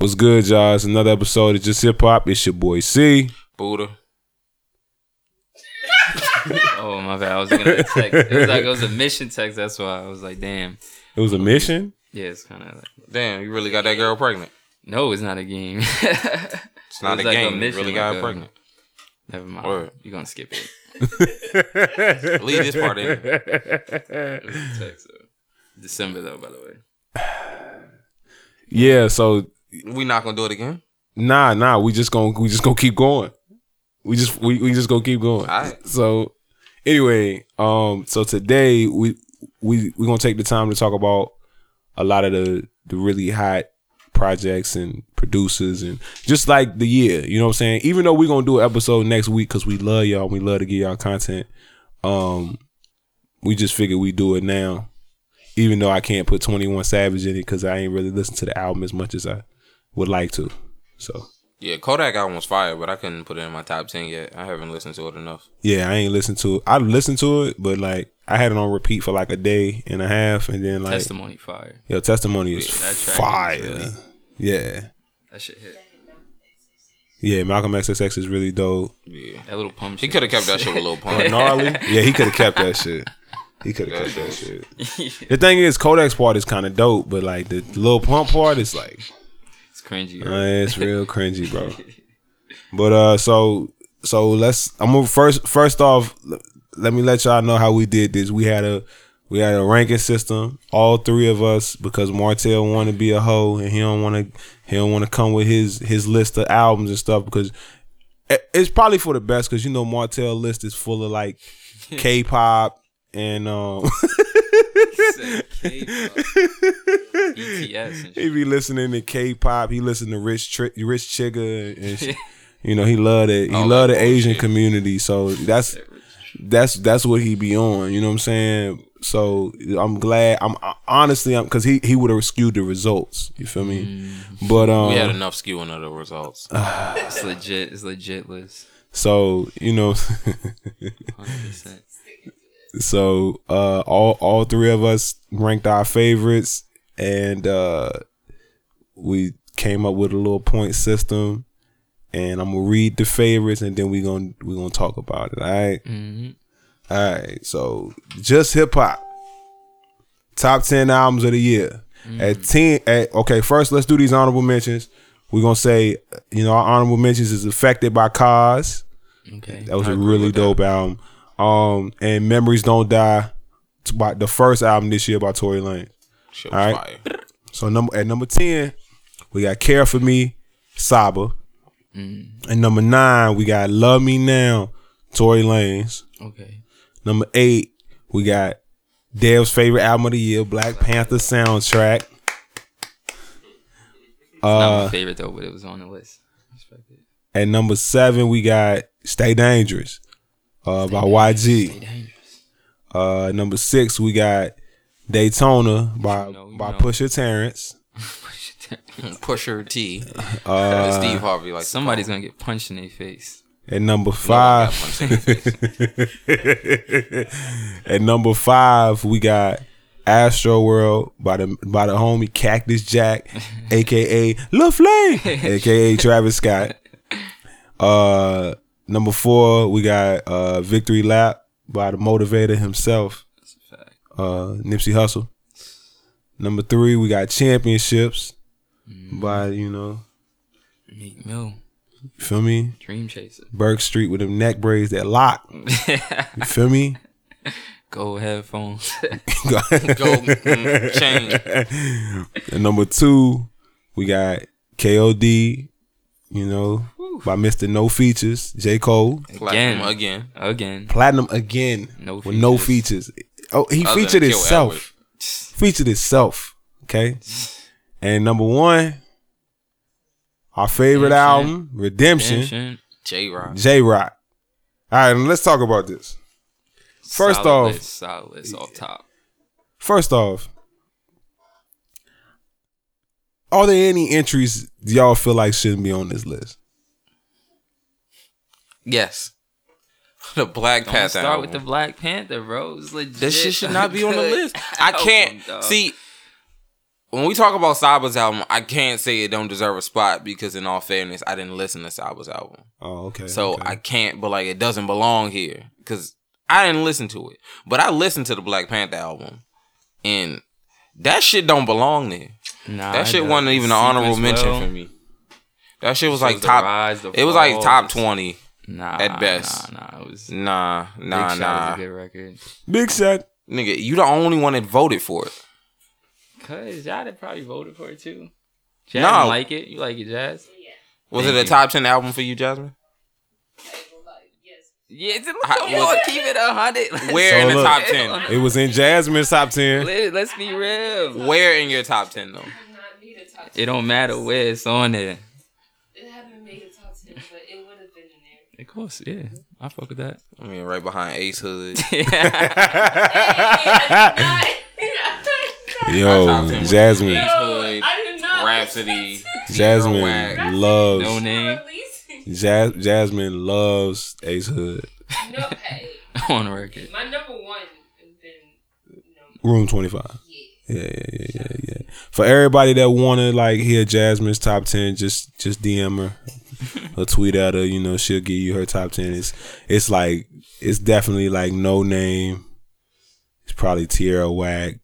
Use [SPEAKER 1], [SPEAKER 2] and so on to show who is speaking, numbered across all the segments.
[SPEAKER 1] What's good, y'all? It's another episode of Just Hip Hop. It's your boy C.
[SPEAKER 2] Buddha.
[SPEAKER 3] Oh my bad. I was gonna text. It was like it was a mission text. That's why I was like, damn.
[SPEAKER 1] It was a mission.
[SPEAKER 3] Yeah, it's kind of like.
[SPEAKER 2] Damn, you really got that girl pregnant.
[SPEAKER 3] No, it's not a game.
[SPEAKER 2] It's not
[SPEAKER 3] It
[SPEAKER 2] a
[SPEAKER 3] was like a
[SPEAKER 2] game. you
[SPEAKER 3] mission,
[SPEAKER 2] really got
[SPEAKER 3] like
[SPEAKER 2] her pregnant.
[SPEAKER 3] Never mind.
[SPEAKER 2] Word.
[SPEAKER 3] You're gonna skip it.
[SPEAKER 2] Leave this part in.
[SPEAKER 3] It text. December though, by the way.
[SPEAKER 1] Yeah. So
[SPEAKER 2] We not gonna do it again.
[SPEAKER 1] nah, nah. We just gonna we just gonna keep going. We just we, we just gonna keep going. So anyway, um, so today we we we gonna take the time to talk about a lot of the the really hot projects and producers and just like the year. You know what I'm saying? Even though we're gonna do an episode next week because we love y'all, we love to give y'all content. Um, we just figured we do it now. Even though I can't put 21 Savage in it because I ain't really listened to the album as much as I would like to. So
[SPEAKER 2] Yeah, Kodak album was fire, but I couldn't put it in my top ten yet. I haven't listened to it enough.
[SPEAKER 1] yeah, I ain't listened to it. I listened to it, but like I had it on repeat for like a day and a half, and then like
[SPEAKER 3] Testimony fire.
[SPEAKER 1] yo, testimony is
[SPEAKER 3] that track
[SPEAKER 1] fire.
[SPEAKER 3] really-
[SPEAKER 1] Yeah,
[SPEAKER 3] That shit hit.
[SPEAKER 1] yeah. Malcolm XXX is really dope.
[SPEAKER 2] Yeah,
[SPEAKER 3] That little pump.
[SPEAKER 2] he could have kept that shit with little Pump.
[SPEAKER 1] Gnarly. yeah, he could have kept that shit. He could have kept that shit. The thing is, Kodak's part is kind of dope, but like the little pump part is like
[SPEAKER 3] cringy.
[SPEAKER 1] Uh, it's real cringy, bro. But uh, so so let's. I'm gonna first first off. Let me let y'all know how we did this. We had a we had a ranking system. All three of us because Martell want to be a hoe and he don't want to he don't want to come with his his list of albums and stuff because it's probably for the best because you know Martell list is full of like K-pop and um
[SPEAKER 3] ETS
[SPEAKER 1] he be listening to K-pop. He listen to Rich Tri- Rich Chigga and you know he loved it. He
[SPEAKER 2] All
[SPEAKER 1] love
[SPEAKER 2] that
[SPEAKER 1] the Asian community. So that's that's that's what he be on. You know what I'm saying? So I'm glad. I'm honestly I'm because he he would have skewed the results. You feel me? But um,
[SPEAKER 2] We had enough skewing of the results.
[SPEAKER 3] It's legit. It's legit list.
[SPEAKER 1] so you know.
[SPEAKER 3] 100%.
[SPEAKER 1] So uh all all three of us ranked our favorites and uh we came up with a little point system and I'm gonna read the favorites and then we gonna we gonna talk about it. All right?
[SPEAKER 3] Mhm.
[SPEAKER 1] All right. So just hip hop. Top ten albums of the year. At ten at okay, first let's do these honorable mentions. We're gonna say, you know, our honorable mentions is affected by cause.
[SPEAKER 3] Okay.
[SPEAKER 1] That was
[SPEAKER 2] I
[SPEAKER 1] a really
[SPEAKER 2] with that.
[SPEAKER 1] dope album. Um, and Memories Don't Die, it's by the first album this year by Tory Lane. All right.
[SPEAKER 2] fire.
[SPEAKER 1] So number at number ten, we got Care for Me, Saba. And number nine, we got Love Me Now, Tory Lanez.
[SPEAKER 3] Okay.
[SPEAKER 1] Number eight, we got Dev's favorite album of the year, Black Panther soundtrack.
[SPEAKER 3] Not
[SPEAKER 1] Uh,
[SPEAKER 3] my favorite though, but it was on the list. Respect it.
[SPEAKER 1] at number seven, we got Stay Dangerous, uh, by
[SPEAKER 3] Stay
[SPEAKER 1] YG. Uh, number six, we got Daytona by
[SPEAKER 3] You know, you
[SPEAKER 1] by
[SPEAKER 3] know.
[SPEAKER 1] Pusha Terrence.
[SPEAKER 2] Pusha T.
[SPEAKER 1] Uh,
[SPEAKER 2] Steve Harvey like
[SPEAKER 3] Somebody's gonna get punched in their face.
[SPEAKER 1] At number five,
[SPEAKER 2] punched
[SPEAKER 1] at number five, we got Astro World by the by the homie Cactus Jack, aka La Flame, aka Travis Scott. Uh, number four, we got uh Victory Lap by the motivator himself,
[SPEAKER 3] That's a fact.
[SPEAKER 1] uh Nipsey Hussle. Number three, we got Championships by you know,
[SPEAKER 3] Meek Mill,
[SPEAKER 1] you feel me?
[SPEAKER 3] Dream Chaser.
[SPEAKER 1] Burke Street with them neck braids that lock. You feel me?
[SPEAKER 3] Go headphones.
[SPEAKER 2] Go mm, change.
[SPEAKER 1] And number two, we got KOD, you know, by Mr. No Features, J. Cole.
[SPEAKER 2] Platinum again.
[SPEAKER 3] Again.
[SPEAKER 1] Platinum again
[SPEAKER 3] No
[SPEAKER 1] with no
[SPEAKER 3] features.
[SPEAKER 1] features. Oh, he
[SPEAKER 2] Other
[SPEAKER 1] featured himself.
[SPEAKER 2] Edward.
[SPEAKER 1] Featured himself. Okay. And number one, our favorite
[SPEAKER 3] Redemption.
[SPEAKER 1] album, Redemption,
[SPEAKER 3] Redemption.
[SPEAKER 2] Jay Rock.
[SPEAKER 1] Jay Rock. All right, let's talk about this. First
[SPEAKER 3] Solid
[SPEAKER 1] off-
[SPEAKER 3] list, solid list off top.
[SPEAKER 1] First off, are there any entries y'all feel like shouldn't be on this list?
[SPEAKER 2] Yes. The Black
[SPEAKER 3] Don't
[SPEAKER 2] Panther.
[SPEAKER 3] start
[SPEAKER 2] album.
[SPEAKER 3] with the Black Panther, bro. It's legit.
[SPEAKER 2] This shit should not be on the list. I can't
[SPEAKER 3] dog.
[SPEAKER 2] see. when we talk about Saba's album, I can't say it don't deserve a spot because, in all fairness, I didn't listen to Saba's album,
[SPEAKER 1] Oh, okay.
[SPEAKER 2] so
[SPEAKER 1] okay.
[SPEAKER 2] I can't. But like, it doesn't belong here because I didn't listen to it. But I listened to the Black Panther album, and that shit don't belong there.
[SPEAKER 3] Nah,
[SPEAKER 2] That shit wasn't even an honorable
[SPEAKER 3] sequence
[SPEAKER 2] mention for me. That shit was
[SPEAKER 3] Shows
[SPEAKER 2] like top.
[SPEAKER 3] rise,
[SPEAKER 2] it was like top
[SPEAKER 3] it's-
[SPEAKER 2] twenty.
[SPEAKER 3] Nah,
[SPEAKER 2] at best.
[SPEAKER 3] Nah, nah, it was.
[SPEAKER 2] Nah,
[SPEAKER 3] Big
[SPEAKER 2] nah,
[SPEAKER 3] Shot
[SPEAKER 2] nah.
[SPEAKER 3] is a good record.
[SPEAKER 1] Big shot.
[SPEAKER 2] Nigga, you the only one that voted for it.
[SPEAKER 3] Cause y'all had probably voted for it too. Jazz
[SPEAKER 2] No.
[SPEAKER 3] like it. You like it, Jazz? Yeah.
[SPEAKER 2] Was
[SPEAKER 3] Thank
[SPEAKER 2] it a
[SPEAKER 3] you.
[SPEAKER 2] top ten album for you, Jasmine?
[SPEAKER 3] Yeah, it's,
[SPEAKER 2] How-
[SPEAKER 3] come
[SPEAKER 2] was-
[SPEAKER 3] on, keep it a hundred.
[SPEAKER 2] Where
[SPEAKER 1] So
[SPEAKER 2] in the
[SPEAKER 1] look-
[SPEAKER 2] top ten?
[SPEAKER 1] It was in Jasmine's top ten.
[SPEAKER 3] Let, let's be real.
[SPEAKER 2] Where in your top ten though?
[SPEAKER 4] did not need a top
[SPEAKER 3] It don't matter where it's on there.
[SPEAKER 4] It hadn't made a top ten, but it would have been in there.
[SPEAKER 3] Of course, yeah. I fuck with that.
[SPEAKER 2] I mean, right behind Ace Hood.
[SPEAKER 1] Yo,
[SPEAKER 2] top ten was
[SPEAKER 1] Jasmine.
[SPEAKER 2] Ace Hood,
[SPEAKER 4] I did not.
[SPEAKER 2] Rhapsody,
[SPEAKER 1] Jasmine
[SPEAKER 2] Whack.
[SPEAKER 1] loves
[SPEAKER 3] No name
[SPEAKER 1] Jas- Jasmine loves Ace Hood.
[SPEAKER 4] No, hey,
[SPEAKER 3] on the record.
[SPEAKER 4] my number one has been, you know,
[SPEAKER 1] Room twenty five.
[SPEAKER 4] yeah.
[SPEAKER 1] Yeah, yeah, yeah, yeah, yeah. For everybody that wanna like hear Jasmine's top ten, just just DM her or tweet at her. You know, she'll give you her top ten. It's it's like it's definitely like no name. It's probably Tierra Whack.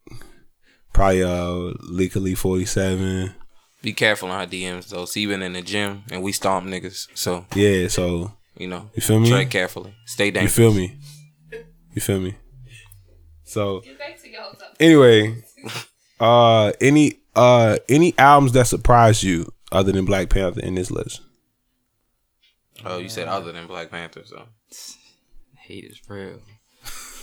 [SPEAKER 1] Probably uh legally forty seven.
[SPEAKER 2] Be careful on her DMs though. See, been in the gym and we stomp niggas, so
[SPEAKER 1] Yeah, so
[SPEAKER 2] you know,
[SPEAKER 1] you feel me?
[SPEAKER 2] tread carefully. Stay
[SPEAKER 1] You feel me? You feel me? So
[SPEAKER 4] Get back to y'all top.
[SPEAKER 1] anyway, uh any uh any albums that surprised you other than Black Panther in this list?
[SPEAKER 2] Oh, you said uh, other than Black Panther, so
[SPEAKER 3] Hate is real.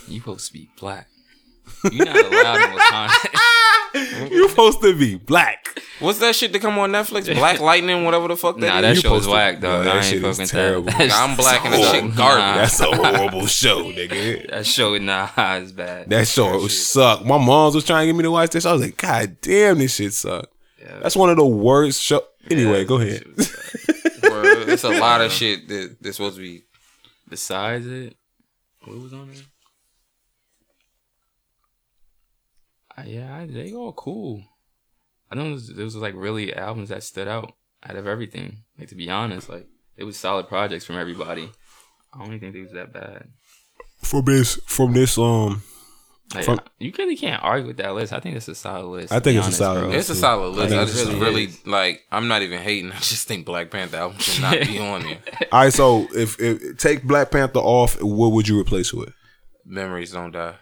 [SPEAKER 3] You supposed to be black. You're not allowed in Wakanda.
[SPEAKER 1] you supposed to be black.
[SPEAKER 2] what's that shit that come on Netflix? Black Lightning, whatever the fuck that
[SPEAKER 3] nah,
[SPEAKER 2] is?
[SPEAKER 3] that
[SPEAKER 1] You
[SPEAKER 3] show was
[SPEAKER 1] supposed to-
[SPEAKER 3] whack though.
[SPEAKER 1] Nah, that
[SPEAKER 3] I ain't
[SPEAKER 1] shit
[SPEAKER 3] fucking
[SPEAKER 1] is terrible.
[SPEAKER 3] that.
[SPEAKER 2] Nah, I'm black and that shit garbage.
[SPEAKER 3] nah.
[SPEAKER 1] That's a horrible show, nigga.
[SPEAKER 3] That show, nah, it's bad.
[SPEAKER 1] That show was suck. My mom's was trying to get me to watch this. I was like, God damn, this shit suck.
[SPEAKER 3] Yeah.
[SPEAKER 1] That's one of the worst show. Anyway,
[SPEAKER 3] Yeah,
[SPEAKER 1] go ahead.
[SPEAKER 3] Shit was bad.
[SPEAKER 2] Bro, it's a lot of shit that that's supposed to be.
[SPEAKER 3] Besides it, what was on there? Uh, yeah, I, they all cool. I know there was like really albums that stood out out of everything. Like to be honest, like it was solid projects from everybody. I don't even think it was that bad.
[SPEAKER 1] From this, from this, um,
[SPEAKER 3] Like,
[SPEAKER 1] From-
[SPEAKER 3] you really can't argue with that list. I think it's a solid list.
[SPEAKER 1] I think it's a solid
[SPEAKER 3] bro.
[SPEAKER 1] list.
[SPEAKER 2] It's a solid list. I
[SPEAKER 1] it's
[SPEAKER 2] just really like. I'm not even hating. I just think Black Panther album should not be on there.
[SPEAKER 1] all right. So if, if take Black Panther off, what would you replace it with?
[SPEAKER 2] Memories don't die.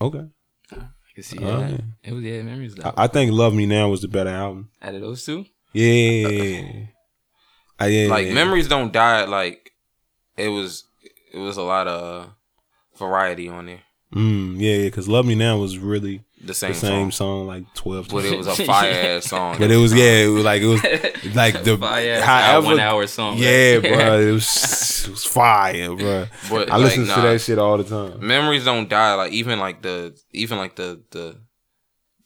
[SPEAKER 1] Okay,
[SPEAKER 3] I can see
[SPEAKER 1] Oh,
[SPEAKER 3] that.
[SPEAKER 1] yeah.
[SPEAKER 3] It was yeah, memories.
[SPEAKER 1] I, I think Love Me Now was the better album.
[SPEAKER 3] out of those two,
[SPEAKER 1] Yeah, I ah, yeah.
[SPEAKER 2] Like memories don't die. Like it was. It was a lot of variety on there.
[SPEAKER 1] Mm, yeah, yeah, because Love Me Now was really
[SPEAKER 2] The same,
[SPEAKER 1] the same
[SPEAKER 2] song,
[SPEAKER 1] song, like twelve.
[SPEAKER 2] but it was a fire ass song.
[SPEAKER 1] But it was yeah, it was like it was like the
[SPEAKER 3] Fire,
[SPEAKER 1] however
[SPEAKER 3] one hour song.
[SPEAKER 1] Yeah, bro, it was it was fire, bro.
[SPEAKER 2] But
[SPEAKER 1] I
[SPEAKER 2] like,
[SPEAKER 1] listen
[SPEAKER 2] nah,
[SPEAKER 1] to that shit all the time.
[SPEAKER 2] Memories don't die. Like even like the even like the the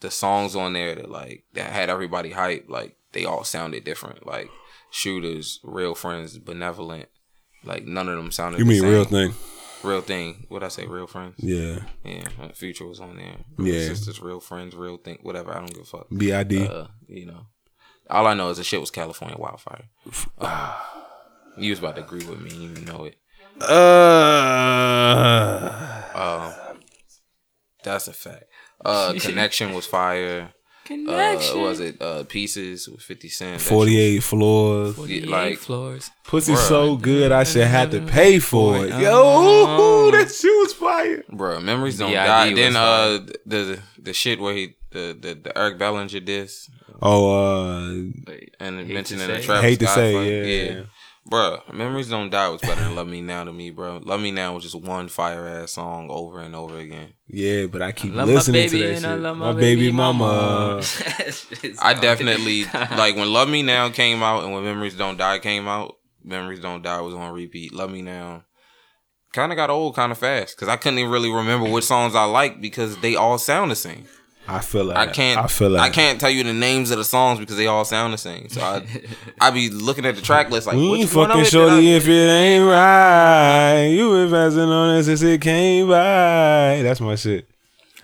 [SPEAKER 2] the songs on there that like that had everybody hype. Like they all sounded different. Like shooters, real friends, benevolent. Like none of them sounded.
[SPEAKER 1] You
[SPEAKER 2] the
[SPEAKER 1] mean
[SPEAKER 2] same.
[SPEAKER 1] real thing?
[SPEAKER 2] Real thing. What I say? Real friends.
[SPEAKER 1] Yeah,
[SPEAKER 2] Yeah, Future was on there. Real
[SPEAKER 1] Yeah.
[SPEAKER 2] sisters, real friends, real thing. Whatever. I don't give a fuck.
[SPEAKER 1] B I D.
[SPEAKER 2] Uh, you know, all I know is the shit was California wildfire. Uh, you was about to agree with me. You know it.
[SPEAKER 1] Uh,
[SPEAKER 2] Um, that's a fact. Uh, connection was fire. Uh,
[SPEAKER 3] Connection.
[SPEAKER 2] what was it uh pieces with Fifty Cent?
[SPEAKER 1] Forty eight floors.
[SPEAKER 2] shit-
[SPEAKER 3] like
[SPEAKER 2] like
[SPEAKER 3] floors.
[SPEAKER 1] Pussy
[SPEAKER 2] Bruh.
[SPEAKER 1] so good, I should have to pay for it.
[SPEAKER 3] Uh,
[SPEAKER 1] Yo, that shit was fire.
[SPEAKER 2] bro, memories don't
[SPEAKER 3] B.I.D.
[SPEAKER 2] die.
[SPEAKER 3] was
[SPEAKER 2] Then
[SPEAKER 3] fire.
[SPEAKER 2] uh the the shit where he the the, the Eric Bellinger diss
[SPEAKER 1] Oh, uh,
[SPEAKER 2] and
[SPEAKER 3] Hate to
[SPEAKER 2] mentioning
[SPEAKER 3] say.
[SPEAKER 2] the Travis
[SPEAKER 1] hate to
[SPEAKER 2] Scott
[SPEAKER 1] say,
[SPEAKER 2] fight.
[SPEAKER 1] yeah,
[SPEAKER 2] yeah. Bro, Memories Don't Die was better than Love Me Now to me, bro. Love Me Now was just one fire ass song over and over again.
[SPEAKER 1] yeah, but I keep
[SPEAKER 3] love my
[SPEAKER 1] listening
[SPEAKER 3] baby
[SPEAKER 1] to that
[SPEAKER 3] and
[SPEAKER 1] shit.
[SPEAKER 3] I love
[SPEAKER 1] my, baby mama.
[SPEAKER 2] I definitely like when Love Me Now came out and when Memories Don't Die came out. Memories Don't Die was on repeat. Love Me Now kind of got old kind of fast because I couldn't even really remember which songs I liked because they all sound the same.
[SPEAKER 1] I feel like
[SPEAKER 2] I can't.
[SPEAKER 1] I feel
[SPEAKER 2] I can't tell you the names of the songs because they all sound the same. So I, I be looking at the track list like,
[SPEAKER 1] We ain't fucking shorty if it ain't right. You been passing on it since it came by. That's my shit.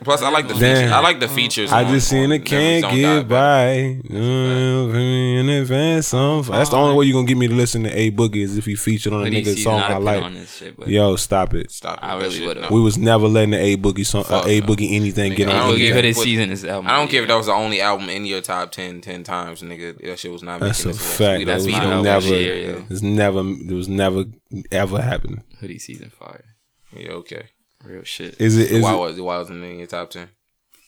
[SPEAKER 2] Plus, I like the
[SPEAKER 1] Damn.
[SPEAKER 2] features. I like the features.
[SPEAKER 1] I
[SPEAKER 2] on-
[SPEAKER 1] just seen it can't get by. Mm, in advance, song. That's the only way you're gonna get me to listen to A Boogie is if he featured on a nigga song
[SPEAKER 3] I'd
[SPEAKER 1] I
[SPEAKER 3] have been
[SPEAKER 1] like.
[SPEAKER 3] on shit,
[SPEAKER 1] Yo, stop it.
[SPEAKER 2] Stop.
[SPEAKER 3] I
[SPEAKER 2] it. That
[SPEAKER 3] really would've.
[SPEAKER 2] no.
[SPEAKER 1] We was never letting the A Boogie song, uh, A. Boogie anything get
[SPEAKER 2] Nigga,
[SPEAKER 3] I
[SPEAKER 2] I
[SPEAKER 1] on.
[SPEAKER 3] don't
[SPEAKER 2] don't
[SPEAKER 3] give
[SPEAKER 2] give
[SPEAKER 3] Hoodie
[SPEAKER 2] a- put-
[SPEAKER 3] season is the album.
[SPEAKER 2] I don't care if that was the only album in your top 10, 10 times, nigga. That shit was not
[SPEAKER 1] That's a fact. That
[SPEAKER 3] that's
[SPEAKER 1] was
[SPEAKER 3] my
[SPEAKER 2] veto
[SPEAKER 1] never.
[SPEAKER 3] of the
[SPEAKER 2] shit.
[SPEAKER 3] year, yeah.
[SPEAKER 1] It's never. It was never ever happened.
[SPEAKER 3] Hoodie season fire.
[SPEAKER 2] Yeah, okay.
[SPEAKER 3] Real shit.
[SPEAKER 1] Is it? Is
[SPEAKER 2] why
[SPEAKER 1] it?
[SPEAKER 2] was why wasn't it in your top ten?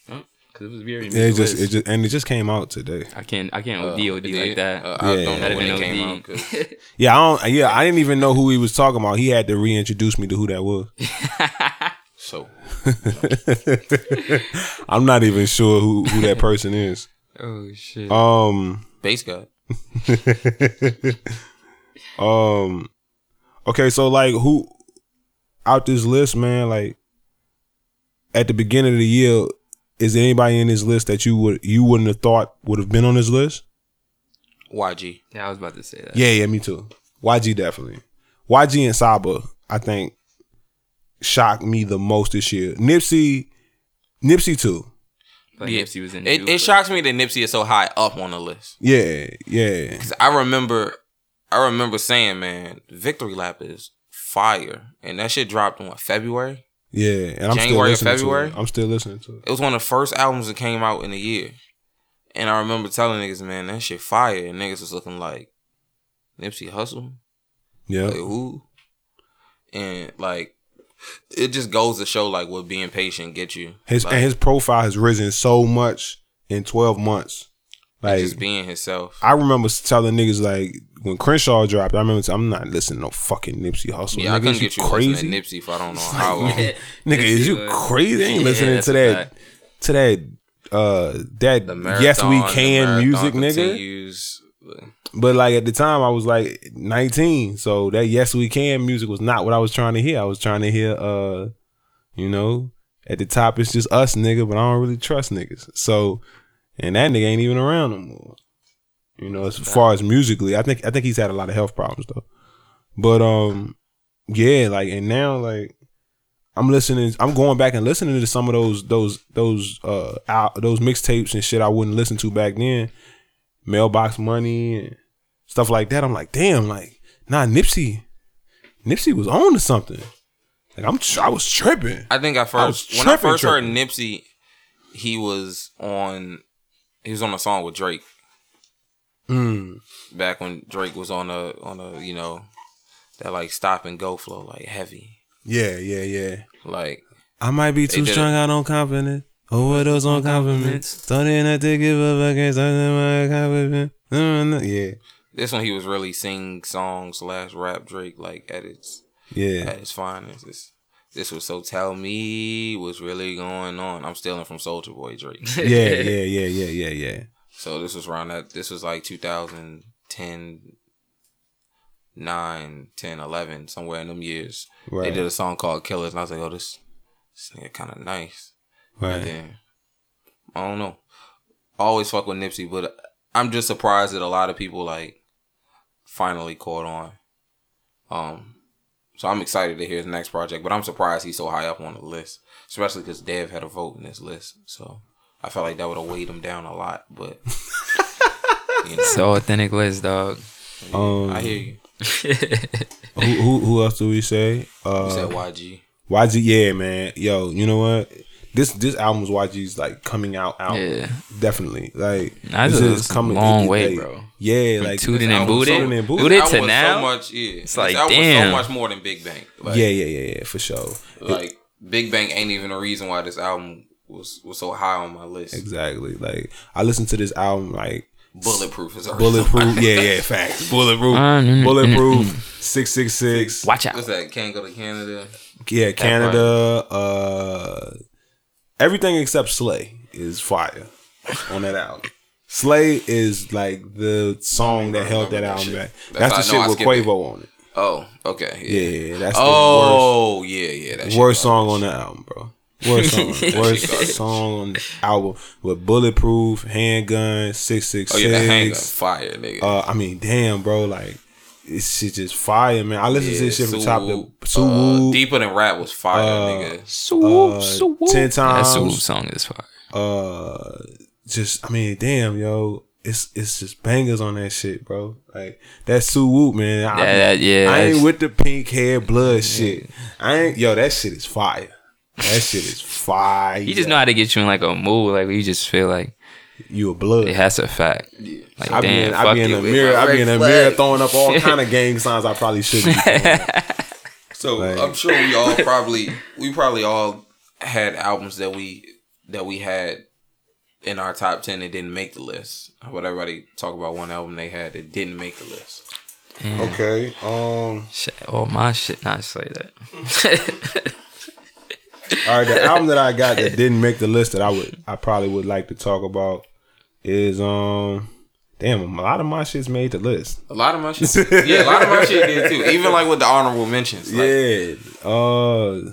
[SPEAKER 3] Because it was very.
[SPEAKER 1] Yeah, it just, it just, and it just came out today.
[SPEAKER 3] I can't. I can't
[SPEAKER 2] Uh,
[SPEAKER 3] OD OD
[SPEAKER 2] it
[SPEAKER 3] like that.
[SPEAKER 2] Uh, I
[SPEAKER 1] Yeah.
[SPEAKER 2] don't know when it came
[SPEAKER 3] been
[SPEAKER 2] out. 'cause-
[SPEAKER 1] Yeah, I don't. Yeah, I didn't even know who he was talking about. He had to reintroduce me to who that was.
[SPEAKER 2] So
[SPEAKER 1] I'm not even sure who who that person is.
[SPEAKER 3] oh shit.
[SPEAKER 1] Um.
[SPEAKER 2] base god.
[SPEAKER 1] Um. Okay, so like who out this list, man? Like at the beginning of the year, is there anybody in this list that you would you wouldn't have thought would have been on this list?
[SPEAKER 2] YG.
[SPEAKER 3] yeah, I was about to say that.
[SPEAKER 1] Yeah, yeah, me too. YG definitely. YG and Saba, I think, shocked me the most this year. Nipsey, Nipsey too.
[SPEAKER 3] But
[SPEAKER 2] Yeah.
[SPEAKER 3] Nipsey was in.
[SPEAKER 2] It, it shocks me that Nipsey is so high up on the list.
[SPEAKER 1] Yeah, yeah,
[SPEAKER 2] Cause I remember, I remember saying, man, Victory Lap is fire, and that shit dropped in what February.
[SPEAKER 1] yeah. And I'm
[SPEAKER 2] January or
[SPEAKER 1] still listening
[SPEAKER 2] February?
[SPEAKER 1] To it. I'm still listening to it.
[SPEAKER 2] It was one of the first albums that came out in a year, and I remember telling niggas, man, that shit fire, and niggas was looking like Nipsey Hussle,
[SPEAKER 1] Yeah,
[SPEAKER 2] like who, and like it just goes to show like what being patient get you.
[SPEAKER 1] his
[SPEAKER 2] like,
[SPEAKER 1] and his profile has risen so much in 12 months. Like
[SPEAKER 2] just being himself.
[SPEAKER 1] I remember telling niggas like when Crenshaw dropped, I remember I'm not listening to no fucking Nipsey Hussle.
[SPEAKER 2] Yeah, I
[SPEAKER 1] nigga,
[SPEAKER 2] couldn't
[SPEAKER 1] is you
[SPEAKER 2] get you
[SPEAKER 1] crazy.
[SPEAKER 2] Nipsey for I don't know how long.
[SPEAKER 3] Yeah.
[SPEAKER 1] Nigga, is you
[SPEAKER 3] was-
[SPEAKER 1] crazy? I ain't
[SPEAKER 3] Yeah,
[SPEAKER 1] listening to that to that uh that
[SPEAKER 2] marathon,
[SPEAKER 1] yes we can music nigga.
[SPEAKER 2] continues.
[SPEAKER 1] But like at the time I was like 19, so that yes we can music was not what I was trying to hear. I was trying to hear uh you know, at the top it's just us nigga, but I don't really trust niggas. So and that nigga ain't even around no more. You know, as far as musically, I think I think he's had a lot of health problems though. But um yeah, like and now like I'm listening I'm going back and listening to some of those those those uh out, those mixtapes and shit I wouldn't listen to back then. Mailbox money and stuff like that. I'm like, damn, like, nah, Nipsey, Nipsey was on to something. Like I'm, I was tripping.
[SPEAKER 2] I think I
[SPEAKER 1] I was
[SPEAKER 2] first when I
[SPEAKER 1] tripping,
[SPEAKER 2] first heard. Nipsey, he was on he was on a song with Drake
[SPEAKER 1] Mm.
[SPEAKER 2] back when Drake was on a on a you know that like stop and go flow like heavy
[SPEAKER 1] Yeah, yeah, yeah.
[SPEAKER 2] like
[SPEAKER 1] I might be too
[SPEAKER 2] it.
[SPEAKER 1] out on confidence. Overdose on compliments. Starting not to give up against my confidence. Mm, Yeah,
[SPEAKER 2] this one he was really sing song slash rap Drake like at its
[SPEAKER 1] yeah.
[SPEAKER 2] at its finest. This this was so tell me what's really going on. I'm stealing from Soldier Boy Drake.
[SPEAKER 1] Yeah, yeah, yeah, yeah, yeah, yeah.
[SPEAKER 2] So this was around that. This was like 2010, 9, 10, 11, somewhere in them years.
[SPEAKER 1] Right.
[SPEAKER 2] They did a song called Killers, and I was like, oh, this, this nigga kind of nice. And
[SPEAKER 1] right.
[SPEAKER 2] then, I don't know. I always fuck with Nipsey, but I'm just surprised that a lot of people, like, finally caught on. Um, so I'm excited to hear his next project, but I'm surprised he's so high up on the list, especially because Dev had a vote in this list. So I felt like that would have weighed him down a lot, but you know,
[SPEAKER 3] So authentic list, dog.
[SPEAKER 1] Um,
[SPEAKER 2] I hear you.
[SPEAKER 1] who, who, who else do we say? Uh,
[SPEAKER 2] You said YG.
[SPEAKER 1] YG, yeah, man. Yo, you know what? This this album's YG's like coming out out.
[SPEAKER 3] Yeah.
[SPEAKER 1] Definitely. Like
[SPEAKER 3] That's
[SPEAKER 1] this
[SPEAKER 3] a- it's a long way,
[SPEAKER 1] like,
[SPEAKER 3] bro.
[SPEAKER 1] Yeah,
[SPEAKER 3] From
[SPEAKER 1] like
[SPEAKER 3] Tootin'
[SPEAKER 2] This
[SPEAKER 3] and
[SPEAKER 2] album was
[SPEAKER 3] Booted.
[SPEAKER 1] Tootin' and Booted.
[SPEAKER 3] Booted to now.
[SPEAKER 2] so much. Yeah,
[SPEAKER 3] It's like,
[SPEAKER 2] album
[SPEAKER 3] damn.
[SPEAKER 2] so much more than Big Bang. Like,
[SPEAKER 1] yeah, yeah, yeah, yeah, for sure.
[SPEAKER 2] like Big Bang ain't even a reason why this album was was so high on my list.
[SPEAKER 1] Exactly. Like I listened to this album like
[SPEAKER 2] Bulletproof is a
[SPEAKER 1] bulletproof. yeah, yeah, facts. Bulletproof.
[SPEAKER 3] Uh, mm, mm,
[SPEAKER 1] bulletproof. Six six six.
[SPEAKER 3] Watch out.
[SPEAKER 2] What's that? Can't go to Canada.
[SPEAKER 1] Yeah, Canada. Uh, everything except Slay is fire on that album. Slay is like the song that held that
[SPEAKER 2] that
[SPEAKER 1] album
[SPEAKER 2] shit.
[SPEAKER 1] back.
[SPEAKER 2] That's
[SPEAKER 1] That's, the
[SPEAKER 2] how I
[SPEAKER 1] shit with
[SPEAKER 2] skipped it.
[SPEAKER 1] Quavo on it.
[SPEAKER 2] Oh, okay.
[SPEAKER 1] Yeah, that's the worst.
[SPEAKER 2] Oh, yeah, yeah. That
[SPEAKER 1] the
[SPEAKER 2] shit
[SPEAKER 1] worst, worst song on the album, bro. Worst song, worst song on the album with bulletproof, handgun, six six
[SPEAKER 2] Oh yeah, that handgun fire, nigga.
[SPEAKER 1] Uh, I mean, damn, bro, like this shit just fire, man. I listen to this shit from top to
[SPEAKER 2] Swoop.
[SPEAKER 1] Sue
[SPEAKER 2] Uh, Deeper than rap was fire,
[SPEAKER 1] Uh,
[SPEAKER 2] nigga.
[SPEAKER 3] Swoop,
[SPEAKER 1] uh,
[SPEAKER 3] swoop.
[SPEAKER 1] ten
[SPEAKER 3] That swoop
[SPEAKER 1] times.
[SPEAKER 3] song is fire.
[SPEAKER 1] Uh, just I mean, damn, yo, it's it's just bangers on that shit, bro. Like that Sue Woo, man. I,
[SPEAKER 3] Yeah, that- yeah,
[SPEAKER 1] I ain't with the pink hair blood shit. I ain't, yo, that shit is fire. That shit is fire.
[SPEAKER 3] He just know how to get you in like a mood, like you just feel like
[SPEAKER 1] you a blood.
[SPEAKER 3] it has to fact. Like
[SPEAKER 1] I be
[SPEAKER 3] damn,
[SPEAKER 1] in, I
[SPEAKER 3] fuck
[SPEAKER 1] be in
[SPEAKER 3] it
[SPEAKER 1] the mirror. I be
[SPEAKER 3] red
[SPEAKER 1] in the
[SPEAKER 3] flag.
[SPEAKER 1] mirror throwing up all kind of gang signs. I probably shouldn't. Be throwing up.
[SPEAKER 2] So
[SPEAKER 1] Like-
[SPEAKER 2] I'm sure we all probably we probably all had albums that we that we had in our top ten that didn't make the list. How about everybody talk about one album they had that didn't make the list?
[SPEAKER 3] Damn.
[SPEAKER 1] Okay. Um.
[SPEAKER 3] Shit, all my shit not say that.
[SPEAKER 1] All right. The album that I got that didn't make the list that I would I probably would like to talk about is um. Damn, a lot of my shit's made the list.
[SPEAKER 2] A lot of my shit, yeah, a lot of my shit did too. Even like with the honorable mentions, like,
[SPEAKER 1] Yeah. Uh.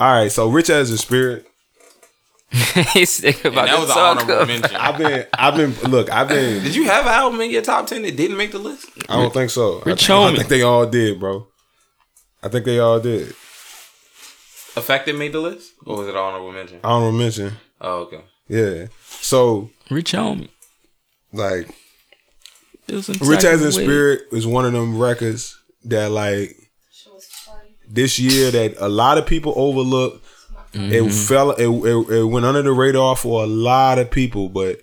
[SPEAKER 1] All right. So, Rich as a spirit.
[SPEAKER 3] He's sick
[SPEAKER 2] and
[SPEAKER 3] about
[SPEAKER 2] that was
[SPEAKER 3] the
[SPEAKER 2] an
[SPEAKER 3] song.
[SPEAKER 2] honorable mention.
[SPEAKER 1] I've been. I've been. Look. I've been.
[SPEAKER 2] Did you have an album in your top ten that didn't make the list?
[SPEAKER 1] I don't think so. I
[SPEAKER 3] Rich
[SPEAKER 1] think, I
[SPEAKER 3] Homie.
[SPEAKER 1] think they all did, bro. I think they all did.
[SPEAKER 2] Affected made the list, or was it honorable mention?
[SPEAKER 1] I don't mention.
[SPEAKER 2] Oh, okay.
[SPEAKER 1] Yeah. So
[SPEAKER 3] Rich homie.
[SPEAKER 1] like Rich
[SPEAKER 3] type
[SPEAKER 1] as in
[SPEAKER 3] way.
[SPEAKER 1] Spirit is one of them records that like
[SPEAKER 4] Show us the party.
[SPEAKER 1] this year that a lot of people overlook.
[SPEAKER 3] Mm-hmm.
[SPEAKER 1] It fell it, it, it went under the radar for a lot of people, but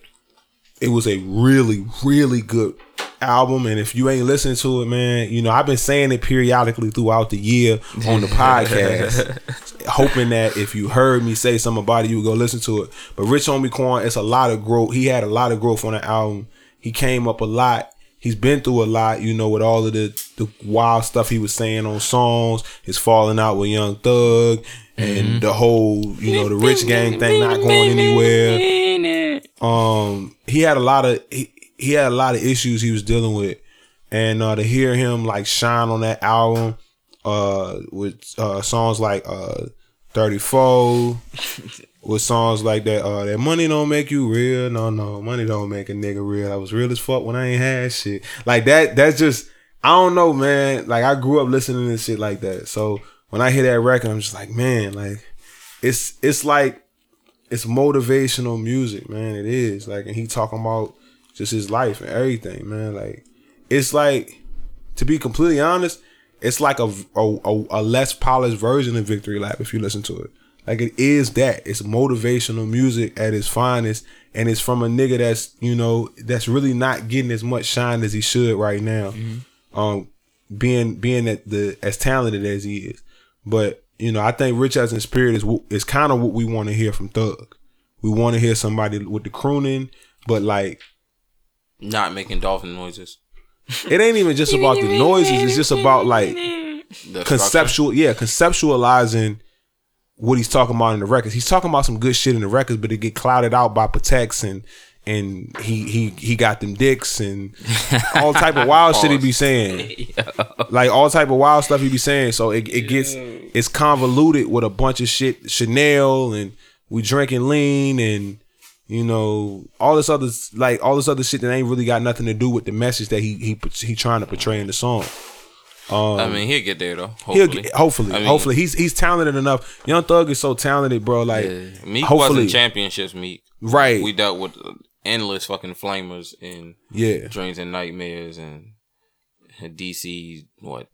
[SPEAKER 1] it was a really, really good album. And if you ain't listening to it, man, you know, I've been saying it periodically throughout the year on the podcast, hoping that if you heard me say something about it, you would go listen to it. But Rich Homie Quan, it's a lot of growth. He had a lot of growth on the album. He came up a lot. He's been through a lot, you know, with all of the, the wild stuff he was saying on songs, his falling out with Young Thug, and the whole, you know, the rich gang thing not going anywhere. Um he had a lot of he, he had a lot of issues he was dealing with. And uh to hear him like shine on that album uh with uh songs like uh 34 with songs like that uh that money don't make you real no no money don't make a nigga real i was real as fuck when i ain't had shit like that that's just i don't know man like i grew up listening to shit like that so when i hear that record i'm just like man like it's it's like it's motivational music, man. It is like, and he talking about just his life and everything, man. Like, it's like, to be completely honest, it's like a a, a, a less polished version of Victory Lap if you listen to it. Like, it is that. It's motivational music at its finest, and it's from a nigga that's you know that's really not getting as much shine as he should right now. Um, being being that the as talented as he is, but you know, I think Rich as in Spirit is wh- is kind of what we want to hear from Thug. We want to hear somebody with the crooning, but like
[SPEAKER 2] Not making dolphin noises.
[SPEAKER 1] it ain't even just about the noises. It's just about like
[SPEAKER 2] The structure.
[SPEAKER 1] conceptual, yeah, conceptualizing what he's talking about in the records. He's talking about some good shit in the records, but it get clouded out by Protects and and he he he got them dicks and all type of wild shit he be saying. Like all type of wild stuff he be saying. So it, it gets it's convoluted with a bunch of shit. Chanel and we drinking lean and you know all this other like all this other shit that ain't really got nothing to do with the message that he he he trying to portray in the song.
[SPEAKER 2] I mean, he'll get there though.
[SPEAKER 1] Um, He'll
[SPEAKER 2] Hopefully,
[SPEAKER 1] get, hopefully,
[SPEAKER 2] I mean,
[SPEAKER 1] hopefully he's he's talented enough. Young Thug is so talented, bro. Like
[SPEAKER 2] Yeah. Meek
[SPEAKER 1] hopefully,
[SPEAKER 2] wasn't championships. Meek,
[SPEAKER 1] right?
[SPEAKER 2] we dealt with endless fucking flamers and
[SPEAKER 1] yeah,
[SPEAKER 2] dreams and nightmares and DC. What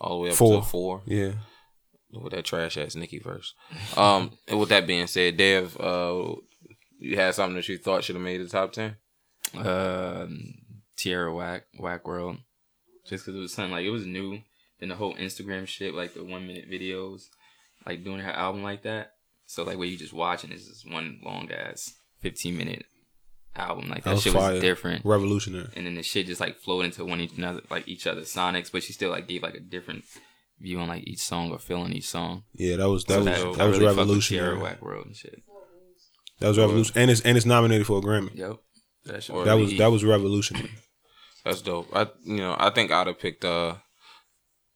[SPEAKER 2] all the way up
[SPEAKER 1] Four.
[SPEAKER 2] to four
[SPEAKER 1] yeah.
[SPEAKER 2] with that trash ass Nicki verse. Um, and with that being said, Dev, uh, you had something that you thought should have made the top ten.
[SPEAKER 3] Um, Tierra Whack Whack World, just because it was something like it was new. Then the whole Instagram shit, like the one minute videos, like doing her album like that. So like where you just watching is just one long ass fifteen minute album. Like that,
[SPEAKER 1] That was
[SPEAKER 3] shit
[SPEAKER 1] fire.
[SPEAKER 3] was different.
[SPEAKER 1] Revolutionary.
[SPEAKER 3] And then the shit just like flowed into one each another, like each other's sonics, but she still like gave like a different view on like each song or feeling each song.
[SPEAKER 1] Yeah, that was that
[SPEAKER 3] So
[SPEAKER 1] was
[SPEAKER 3] I
[SPEAKER 1] that was
[SPEAKER 3] really fuck with Tierra
[SPEAKER 1] revolutionary.
[SPEAKER 3] Whack World and shit.
[SPEAKER 1] That was revolution, and it's and it's nominated for a Grammy.
[SPEAKER 3] Yep. That,
[SPEAKER 1] That was that was revolutionary.
[SPEAKER 2] That's dope. I you know I think I'd have picked uh,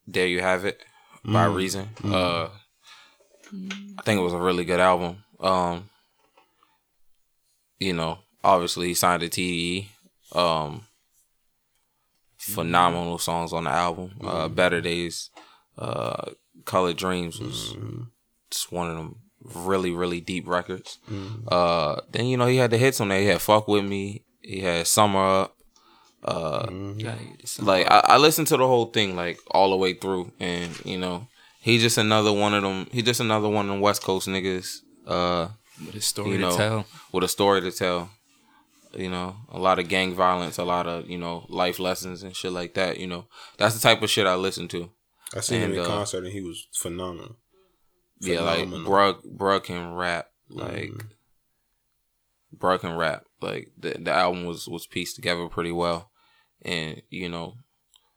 [SPEAKER 2] there you have it by
[SPEAKER 1] Mm.
[SPEAKER 2] reason. Uh, I think it was a really good album. Um, you know, obviously he signed to TDE. Um, phenomenal songs on the album. Uh, Better Days, uh, Colored Dreams was just one of them really really deep records. Uh, then you know he had the hits on there. He had Fuck with Me. He had Summer Up. Uh,
[SPEAKER 3] Gotta
[SPEAKER 2] like I, I listened to the whole thing like all the way through, and you know he just another one of them. He just another one of them West Coast niggas. Uh,
[SPEAKER 3] with a story
[SPEAKER 2] you
[SPEAKER 3] to tell.
[SPEAKER 2] with a story to tell. You know, a lot of gang violence, a lot of you know life lessons and shit like that. You know, that's the type of shit I listen to.
[SPEAKER 1] I seen him
[SPEAKER 2] And,
[SPEAKER 1] in
[SPEAKER 2] uh,
[SPEAKER 1] concert and he was phenomenal.
[SPEAKER 2] Yeah, like
[SPEAKER 1] Phenomenal.
[SPEAKER 2] bruh, bruh can rap. Like bruh can rap. Like the the album was was pieced together pretty well, and you know,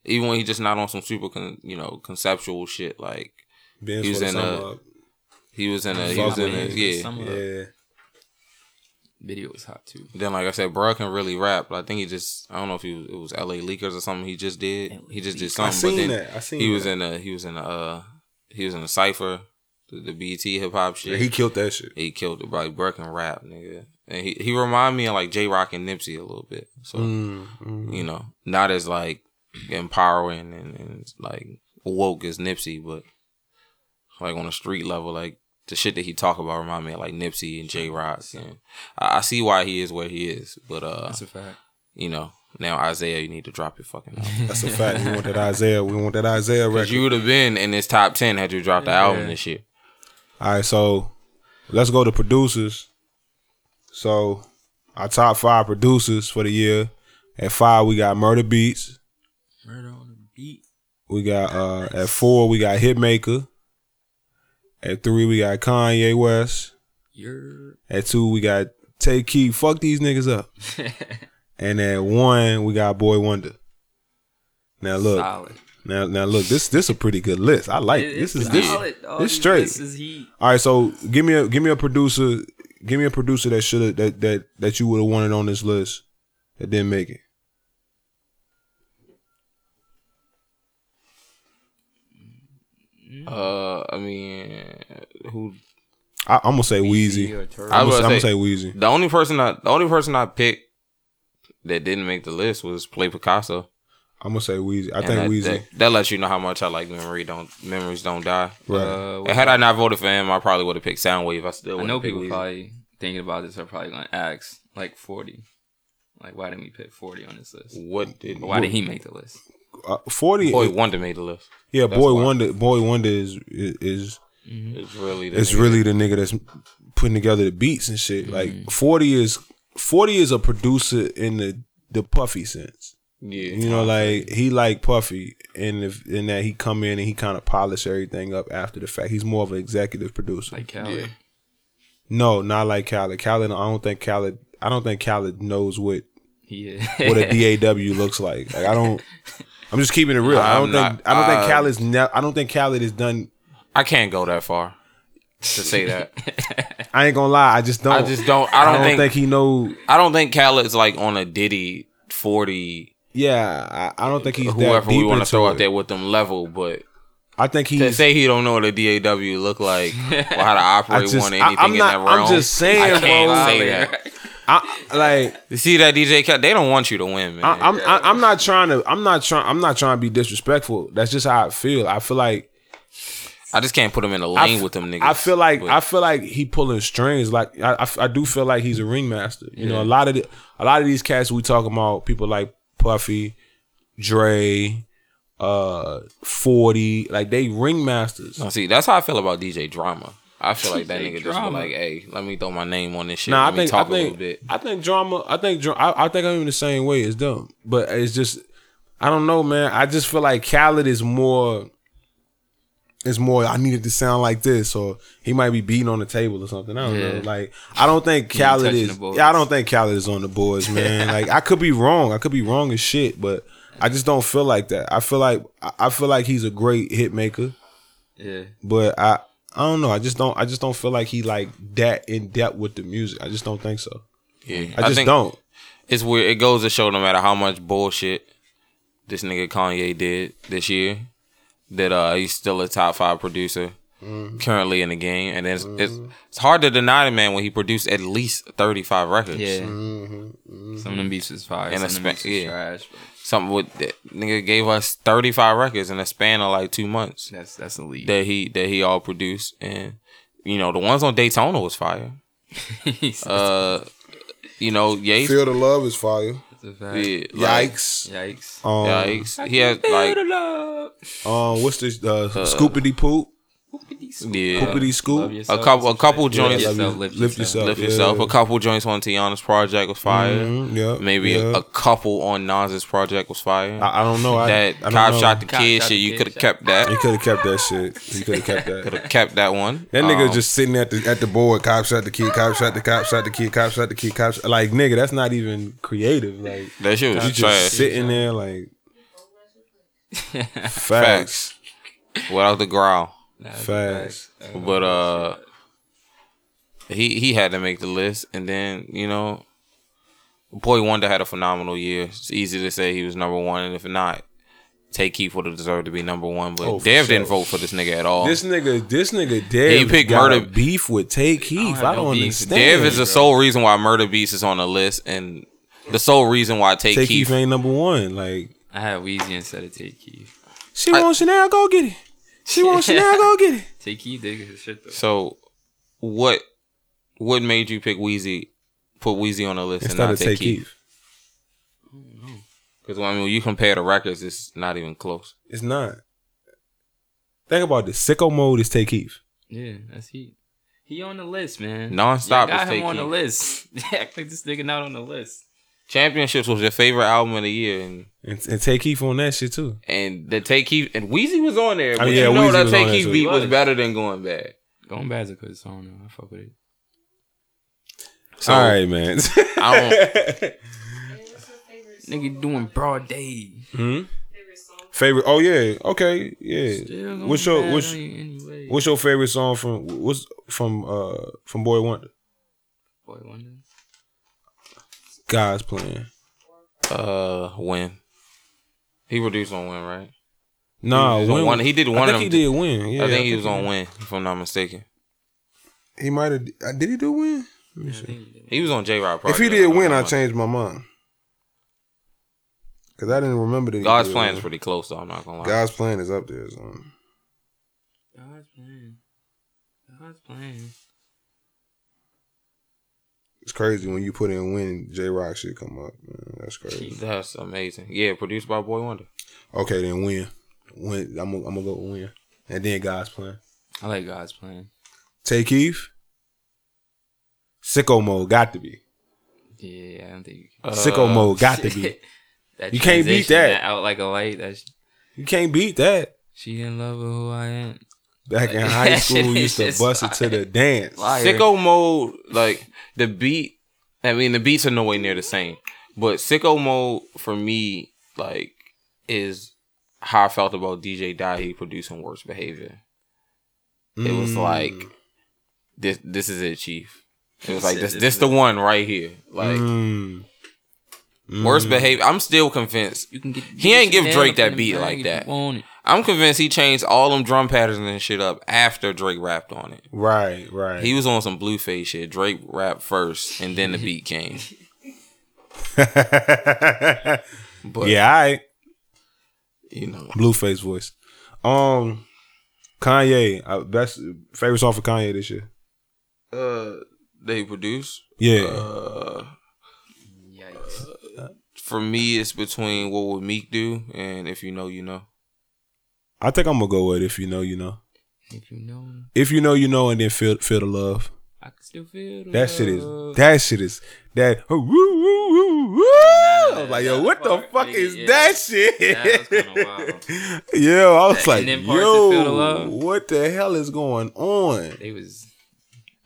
[SPEAKER 2] even when he just not on some super con, you know conceptual shit. Like
[SPEAKER 1] Ben's
[SPEAKER 2] He was in a- he was in a he was in a
[SPEAKER 1] me.
[SPEAKER 2] yeah.
[SPEAKER 3] Some of the
[SPEAKER 1] Yeah.
[SPEAKER 3] video was hot too.
[SPEAKER 2] Then like I said, bruh can really rap. But I think he just I don't know if he was, it was L.A. Leakers or something. He just did. He just did something.
[SPEAKER 1] I seen
[SPEAKER 2] but then
[SPEAKER 1] that. I seen
[SPEAKER 2] he was
[SPEAKER 1] that.
[SPEAKER 2] in a he was in a uh, he was in a cipher, the, the BET hip hop shit.
[SPEAKER 1] Yeah, he killed that shit.
[SPEAKER 2] he killed it, bro. Like Burke rap, nigga. And he he remind me of like Jay Rock and Nipsey a little bit. So
[SPEAKER 1] Mm, mm.
[SPEAKER 2] you know, not as like empowering and, and like woke as Nipsey, but like on a street level, like the shit that he talk about remind me of like Nipsey and Jay Rock. And I, I see why he is where he is, but uh,
[SPEAKER 3] That's a fact.
[SPEAKER 2] you know, now Isaiah, you need to drop your fucking album.
[SPEAKER 1] That's a fact. We want that Isaiah. We want that Isaiah record.
[SPEAKER 2] You would have been in this top ten had you dropped the album this year.
[SPEAKER 1] All right, so let's go to producers. So our top five producers for the year. At five, we got Murda Beatz.
[SPEAKER 3] Murder on the beat.
[SPEAKER 1] We got uh at four, we got Hitmaka. At three, we got Kanye West.
[SPEAKER 3] You're
[SPEAKER 1] At two, we got Tay Keith. Fuck these niggas up. and at one, we got Boi-1da. Now look,
[SPEAKER 3] solid.
[SPEAKER 1] Now now look, this this a pretty good list. I like
[SPEAKER 3] It-
[SPEAKER 1] this is this.
[SPEAKER 3] solid, dog.
[SPEAKER 1] This straight.
[SPEAKER 3] This is heat.
[SPEAKER 1] All right, so give me a give me a producer, give me a producer that should have that that that you would have wanted on this list that didn't make it.
[SPEAKER 2] Uh, I mean, who
[SPEAKER 1] I, I'm gonna say Wheezy.
[SPEAKER 2] I
[SPEAKER 1] I'm gonna,
[SPEAKER 2] gonna
[SPEAKER 1] I'm gonna
[SPEAKER 2] say-
[SPEAKER 1] say Wheezy.
[SPEAKER 2] The only person I the only person I picked that didn't make the list was Play Picasso.
[SPEAKER 1] I'm gonna say Wheezy. I
[SPEAKER 2] And
[SPEAKER 1] think
[SPEAKER 2] that,
[SPEAKER 1] Wheezy.
[SPEAKER 2] That, that lets you know how much I like memory don't memories don't die.
[SPEAKER 1] right.
[SPEAKER 3] Uh,
[SPEAKER 2] And had I not voted for him, I probably would have picked Soundwave. I still
[SPEAKER 3] I know people
[SPEAKER 2] Wheezy.
[SPEAKER 3] probably thinking about this are probably gonna ask like forty. Like why didn't we pick forty on this list?
[SPEAKER 2] What did
[SPEAKER 3] Why did he make the list?
[SPEAKER 1] Uh, Forty.
[SPEAKER 2] Boi-1da made the list?
[SPEAKER 1] yeah,
[SPEAKER 2] that's
[SPEAKER 1] Boy
[SPEAKER 2] why.
[SPEAKER 1] Wonder. Boi-1da is is
[SPEAKER 2] It's really the
[SPEAKER 1] it's
[SPEAKER 2] nigga.
[SPEAKER 1] really the nigga that's putting together the beats and shit. Like Forty is Forty is a producer in the the Puffy sense.
[SPEAKER 2] Yeah.
[SPEAKER 1] You know, like he like Puffy, and if in that he come in and he kind of polish everything up after the fact. He's more of an executive producer.
[SPEAKER 3] Like Khaled.
[SPEAKER 2] Yeah.
[SPEAKER 1] no, not like Khaled. Khaled, I don't think Khaled. I don't think Khaled knows what
[SPEAKER 3] He
[SPEAKER 1] what a DAW looks like. Like I don't. I'm just keeping it real. I
[SPEAKER 2] I'm
[SPEAKER 1] don't
[SPEAKER 2] not-
[SPEAKER 1] think. I don't think
[SPEAKER 2] uh,
[SPEAKER 1] Khaled's. Ne- I don't think Khaled is done.
[SPEAKER 2] I can't go that far to say that.
[SPEAKER 1] I ain't gonna lie. I just don't.
[SPEAKER 2] I just don't. I
[SPEAKER 1] I
[SPEAKER 2] don't,
[SPEAKER 1] don't
[SPEAKER 2] think,
[SPEAKER 1] think he know.
[SPEAKER 2] I don't think Khaled's like on a Diddy forty.
[SPEAKER 1] Yeah, I, I don't think he's that
[SPEAKER 2] Whoever we want to throw
[SPEAKER 1] it.
[SPEAKER 2] out there with them level, but
[SPEAKER 1] I think
[SPEAKER 2] to
[SPEAKER 1] he's.
[SPEAKER 2] say he don't know what a DAW look like or how to
[SPEAKER 1] I
[SPEAKER 2] operate
[SPEAKER 1] just.
[SPEAKER 2] one or
[SPEAKER 1] I,
[SPEAKER 2] anything
[SPEAKER 1] I'm
[SPEAKER 2] in
[SPEAKER 1] not.
[SPEAKER 2] that realm.
[SPEAKER 1] I'm just saying,
[SPEAKER 2] I can't
[SPEAKER 1] bro.
[SPEAKER 2] say that.
[SPEAKER 1] I, like
[SPEAKER 2] You see that DJ Khaled? They don't want you to win, man.
[SPEAKER 1] I, I'm I, I'm not trying to I'm not trying I'm not trying to be disrespectful. That's just how I feel. I feel like
[SPEAKER 2] I just can't put him in a lane
[SPEAKER 1] f-
[SPEAKER 2] with them niggas.
[SPEAKER 1] I feel like
[SPEAKER 2] But-
[SPEAKER 1] I feel like he pulling strings. Like I, I, I do feel like he's a ringmaster. You know, a lot of the, a lot of these cats we talking about people like Puffy, Dre, uh, Forty, like they ringmasters.
[SPEAKER 2] Now, see, that's how I feel about DJ Drama. I feel like that
[SPEAKER 3] DJ
[SPEAKER 2] nigga just be like, hey, let me throw my name on this shit.
[SPEAKER 1] Nah, I
[SPEAKER 2] let me
[SPEAKER 1] think I
[SPEAKER 2] talk a little
[SPEAKER 1] think
[SPEAKER 2] bit.
[SPEAKER 1] I think drama. I think I, I think I'm in the same way as them, but it's just I don't know, man. I just feel like Khaled is more. Is more. I needed to sound like this, or he might be beating on the table or something. I don't know. Like I don't think Khaled is. Yeah, I don't think Khaled is on the boards, man. like I could be wrong. I could be wrong as shit, but I just don't feel like that. I feel like I- I feel like he's a great hit maker,
[SPEAKER 3] Yeah.
[SPEAKER 1] but I. I don't know. I just don't. I just don't feel like he like that in depth with the music. I just don't think so.
[SPEAKER 2] Yeah,
[SPEAKER 1] I just
[SPEAKER 2] think
[SPEAKER 1] don't.
[SPEAKER 2] It's weird. It goes to show no matter how much bullshit this nigga Kanye did this year, that uh he's still a top five producer. currently in the game, and it's, it's it's hard to deny the man when he produced at least thirty five records.
[SPEAKER 3] Yeah.
[SPEAKER 1] Mm-hmm.
[SPEAKER 3] Some of them beats is fire.
[SPEAKER 2] And
[SPEAKER 3] some
[SPEAKER 2] a
[SPEAKER 3] of them
[SPEAKER 2] spa-
[SPEAKER 3] beats is
[SPEAKER 2] yeah.
[SPEAKER 3] trash. But
[SPEAKER 2] Something with that nigga gave us thirty five records in a span of like two months
[SPEAKER 3] that's that's elite.
[SPEAKER 2] that he that he all produced, and you know the ones on Daytona was fire. Uh, you know Yates,
[SPEAKER 1] Feel the love is fire.
[SPEAKER 3] A fact.
[SPEAKER 2] yeah, like,
[SPEAKER 1] Yikes.
[SPEAKER 3] Yikes.
[SPEAKER 1] Um,
[SPEAKER 2] Yikes. He had like
[SPEAKER 1] um, what's this? Uh, Scoopity poop,
[SPEAKER 2] yeah.
[SPEAKER 1] Poopity scoop.
[SPEAKER 3] Love yourself.
[SPEAKER 2] A couple- a couple
[SPEAKER 3] Love
[SPEAKER 2] joints-
[SPEAKER 3] yourself,
[SPEAKER 1] Lift
[SPEAKER 3] lift yourself.
[SPEAKER 2] Lift
[SPEAKER 1] yeah.
[SPEAKER 2] yourself. A couple joints on Teyana's project was fire.
[SPEAKER 1] Mhm, yeah,
[SPEAKER 2] Maybe
[SPEAKER 1] yeah.
[SPEAKER 2] a, a couple on Nas's project was fire.
[SPEAKER 1] I, I don't know. I,
[SPEAKER 2] that
[SPEAKER 1] I don't
[SPEAKER 2] cop
[SPEAKER 1] know.
[SPEAKER 2] shot the
[SPEAKER 3] Cop
[SPEAKER 2] kid shit, you could have kept that.
[SPEAKER 1] You could have kept that shit. You could have kept that.
[SPEAKER 2] Could
[SPEAKER 1] that.
[SPEAKER 2] have kept that one.
[SPEAKER 1] That nigga
[SPEAKER 2] Um,
[SPEAKER 1] just sitting at the at the board. Cop shot the kid. Cop shot the cop shot the kid. Cop shot the kid. Cop shot. Like nigga, that's not even creative. Like
[SPEAKER 2] that shit
[SPEAKER 1] you
[SPEAKER 2] was
[SPEAKER 1] just
[SPEAKER 2] trash.
[SPEAKER 1] sitting there like facts.
[SPEAKER 2] Facts. Without the growl.
[SPEAKER 1] Facts.
[SPEAKER 2] But uh he he had to make the list and then, you know, Boi-1da had a phenomenal year. It's easy to say he was number one, and if not, Tay Keith would have deserved to be number one. But
[SPEAKER 1] Oh,
[SPEAKER 2] Dev
[SPEAKER 1] sure.
[SPEAKER 2] didn't vote for this nigga at all.
[SPEAKER 1] This nigga, this nigga, Dev
[SPEAKER 2] He picked
[SPEAKER 1] got
[SPEAKER 2] murder-
[SPEAKER 1] a beef with Tay Keith.
[SPEAKER 3] have
[SPEAKER 1] I don't
[SPEAKER 3] beef.
[SPEAKER 1] understand.
[SPEAKER 2] Dev is the sole reason why Murda Beatz is on the list, and the sole reason why Take,
[SPEAKER 1] Tay
[SPEAKER 2] Keith.
[SPEAKER 1] Keith ain't number one. Like
[SPEAKER 3] I had Wheezy instead of Tay Keith.
[SPEAKER 1] she
[SPEAKER 2] I-
[SPEAKER 1] wants Chanel, go get it. She wants Chanel, go get it.
[SPEAKER 3] Tay Keith did his shit though.
[SPEAKER 2] So, what what made you pick Wheezy, put Wheezy on the list
[SPEAKER 1] Instead
[SPEAKER 2] and not
[SPEAKER 1] of
[SPEAKER 2] Take
[SPEAKER 1] Tay
[SPEAKER 2] Keith?
[SPEAKER 1] Keith,
[SPEAKER 2] Because I mean, when you compare the records, it's not even close.
[SPEAKER 1] it's not. Think about this. Sicko mode is Tay Keith.
[SPEAKER 3] Yeah, that's he. He on the list, man.
[SPEAKER 2] Non-stop
[SPEAKER 3] Yeah, got
[SPEAKER 2] is
[SPEAKER 3] him
[SPEAKER 2] Take
[SPEAKER 3] on the
[SPEAKER 2] Keith.
[SPEAKER 3] list. Act like this nigga not on the list.
[SPEAKER 2] Championships was your favorite album of the year, and
[SPEAKER 1] And, and Tay Keith on that shit too.
[SPEAKER 2] and the Tay Keith and Wheezy was on there, but
[SPEAKER 1] yeah,
[SPEAKER 2] you know
[SPEAKER 1] Wheezy
[SPEAKER 2] that Take
[SPEAKER 1] on
[SPEAKER 2] Keith beat was
[SPEAKER 3] Was.
[SPEAKER 2] better than Going Bad.
[SPEAKER 3] Going bad's a good song though. I fuck with it.
[SPEAKER 2] So
[SPEAKER 1] All right, man.
[SPEAKER 2] I don't.
[SPEAKER 4] And what's your favorite song?
[SPEAKER 3] Nigga doing broad day.
[SPEAKER 1] hmm?
[SPEAKER 4] Favorite song?
[SPEAKER 1] Favorite? Oh yeah. Okay. Yeah.
[SPEAKER 3] Still
[SPEAKER 1] What's your what's
[SPEAKER 3] you anyway.
[SPEAKER 1] what's your favorite song from what's from uh from Boi-1da?
[SPEAKER 3] Boy Wonder?
[SPEAKER 1] God's playing.
[SPEAKER 2] Uh, win. He produced on Win, right?
[SPEAKER 1] Nah,
[SPEAKER 2] He was on
[SPEAKER 1] Win-
[SPEAKER 2] one- he did one
[SPEAKER 1] I
[SPEAKER 2] of
[SPEAKER 1] think
[SPEAKER 2] them
[SPEAKER 1] he did win. Yeah,
[SPEAKER 2] I think he was on Win, if I'm not mistaken.
[SPEAKER 1] He might have. uh, Did he do win?
[SPEAKER 3] Yeah, I
[SPEAKER 1] see.
[SPEAKER 3] think he.
[SPEAKER 2] He was on Jay Rock.
[SPEAKER 1] If he did win, I changed my mind. Cause I didn't remember that. he
[SPEAKER 2] God's plan is pretty close, though. I'm not gonna lie.
[SPEAKER 1] God's plan is up there. So.
[SPEAKER 3] God's plan. God's playing.
[SPEAKER 1] It's crazy when you put in win, Jay Rock shit come up. Man. That's crazy.
[SPEAKER 2] That's amazing. Yeah, produced by Boi-1da.
[SPEAKER 1] Okay, then win. Win. I'm gonna I'm gonna go with win, and then God's plan.
[SPEAKER 3] I like God's playing.
[SPEAKER 1] Tay Keith. Sicko mode got to be.
[SPEAKER 3] Yeah, I don't think you
[SPEAKER 2] Uh,
[SPEAKER 1] Sicko mode got to be. You can't beat that.
[SPEAKER 3] Out like a light. That's
[SPEAKER 1] You can't beat that.
[SPEAKER 3] she in love with who I am.
[SPEAKER 1] Back in high school,
[SPEAKER 3] shit
[SPEAKER 1] used to
[SPEAKER 3] just
[SPEAKER 1] bust it to the dance.
[SPEAKER 3] Fire.
[SPEAKER 2] Sicko mode, like the beat. I mean, the beats are no way near the same, but sicko mode for me, like, is how I felt about DJ Dahi producing Worst Behavior. It was
[SPEAKER 1] Mm.
[SPEAKER 2] like this. This is it, Chief. It was like
[SPEAKER 3] This
[SPEAKER 2] this.
[SPEAKER 3] is
[SPEAKER 2] the one right here. Like
[SPEAKER 1] Mm.
[SPEAKER 2] Worst Behavior. I'm still convinced.
[SPEAKER 3] You can get.
[SPEAKER 2] He ain't give Drake that beat
[SPEAKER 3] bag
[SPEAKER 2] like
[SPEAKER 3] if
[SPEAKER 2] that.
[SPEAKER 3] You want it.
[SPEAKER 2] I'm convinced he changed all them drum patterns and shit up after Drake rapped on it.
[SPEAKER 1] Right, right.
[SPEAKER 2] He was on some Blueface shit. Drake rapped first, and then the beat came. But
[SPEAKER 1] yeah, I
[SPEAKER 2] you know,
[SPEAKER 1] Blueface voice. Um, Kanye, uh, best favorite song for Kanye this year.
[SPEAKER 2] uh, they produce.
[SPEAKER 1] Yeah,
[SPEAKER 2] Uh,
[SPEAKER 3] Yikes.
[SPEAKER 2] for me, it's between what would Meek do and if you know, you know.
[SPEAKER 1] I think I'm gonna go with if you know, you know.
[SPEAKER 3] If you know,
[SPEAKER 1] If you know, you know, and then feel feel the love.
[SPEAKER 3] I can still feel the
[SPEAKER 1] That shit is that shit is that. Oh, woo, woo, woo, woo. I was like, yo, what the
[SPEAKER 3] part,
[SPEAKER 1] fuck
[SPEAKER 3] nigga,
[SPEAKER 1] is
[SPEAKER 3] yeah.
[SPEAKER 1] that shit?
[SPEAKER 3] That was wild.
[SPEAKER 1] Yo, I was like,
[SPEAKER 3] then parts that feel the
[SPEAKER 1] yo, what the hell is going on?
[SPEAKER 3] They was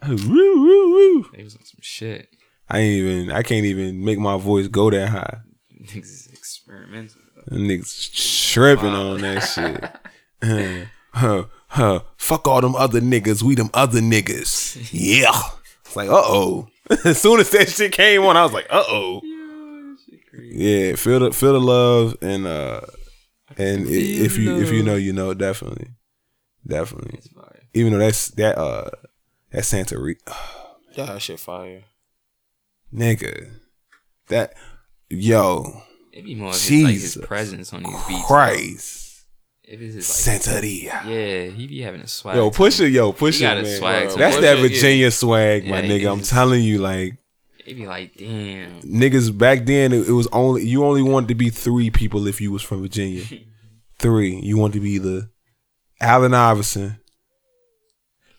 [SPEAKER 1] Woo, woo, woo.
[SPEAKER 3] they was on some shit.
[SPEAKER 1] I ain't even. I can't even make my voice go that high.
[SPEAKER 3] Niggas is experimental.
[SPEAKER 1] Niggas tripping on that shit. Huh, huh. Fuck all them other niggas. We them other niggas. Yeah. It's like, uh oh. as soon as that shit came on, I was like, uh oh. Yeah, feel the feel the love and uh and if you if you know you know definitely, definitely. Even though that's that uh that Santa Re-
[SPEAKER 2] Yeah, that shit fire.
[SPEAKER 1] nigga, that yo
[SPEAKER 3] It'd be more of his, like his presence on these beats.
[SPEAKER 1] Christ
[SPEAKER 3] If it's his like,
[SPEAKER 1] Santeria.
[SPEAKER 3] yeah, he be having a swag.
[SPEAKER 1] Yo, push it, yo, push
[SPEAKER 3] He
[SPEAKER 1] it,
[SPEAKER 3] got a
[SPEAKER 1] man.
[SPEAKER 3] swag,
[SPEAKER 2] bro.
[SPEAKER 1] That's
[SPEAKER 2] Push
[SPEAKER 1] that
[SPEAKER 2] it.
[SPEAKER 1] Virginia swag, my
[SPEAKER 3] Yeah,
[SPEAKER 1] nigga. I'm telling you, like
[SPEAKER 3] It'd be like, damn.
[SPEAKER 1] niggas back then, it, it was only you only wanted to be three people if you was from Virginia. three, you wanted to be either Allen Iverson,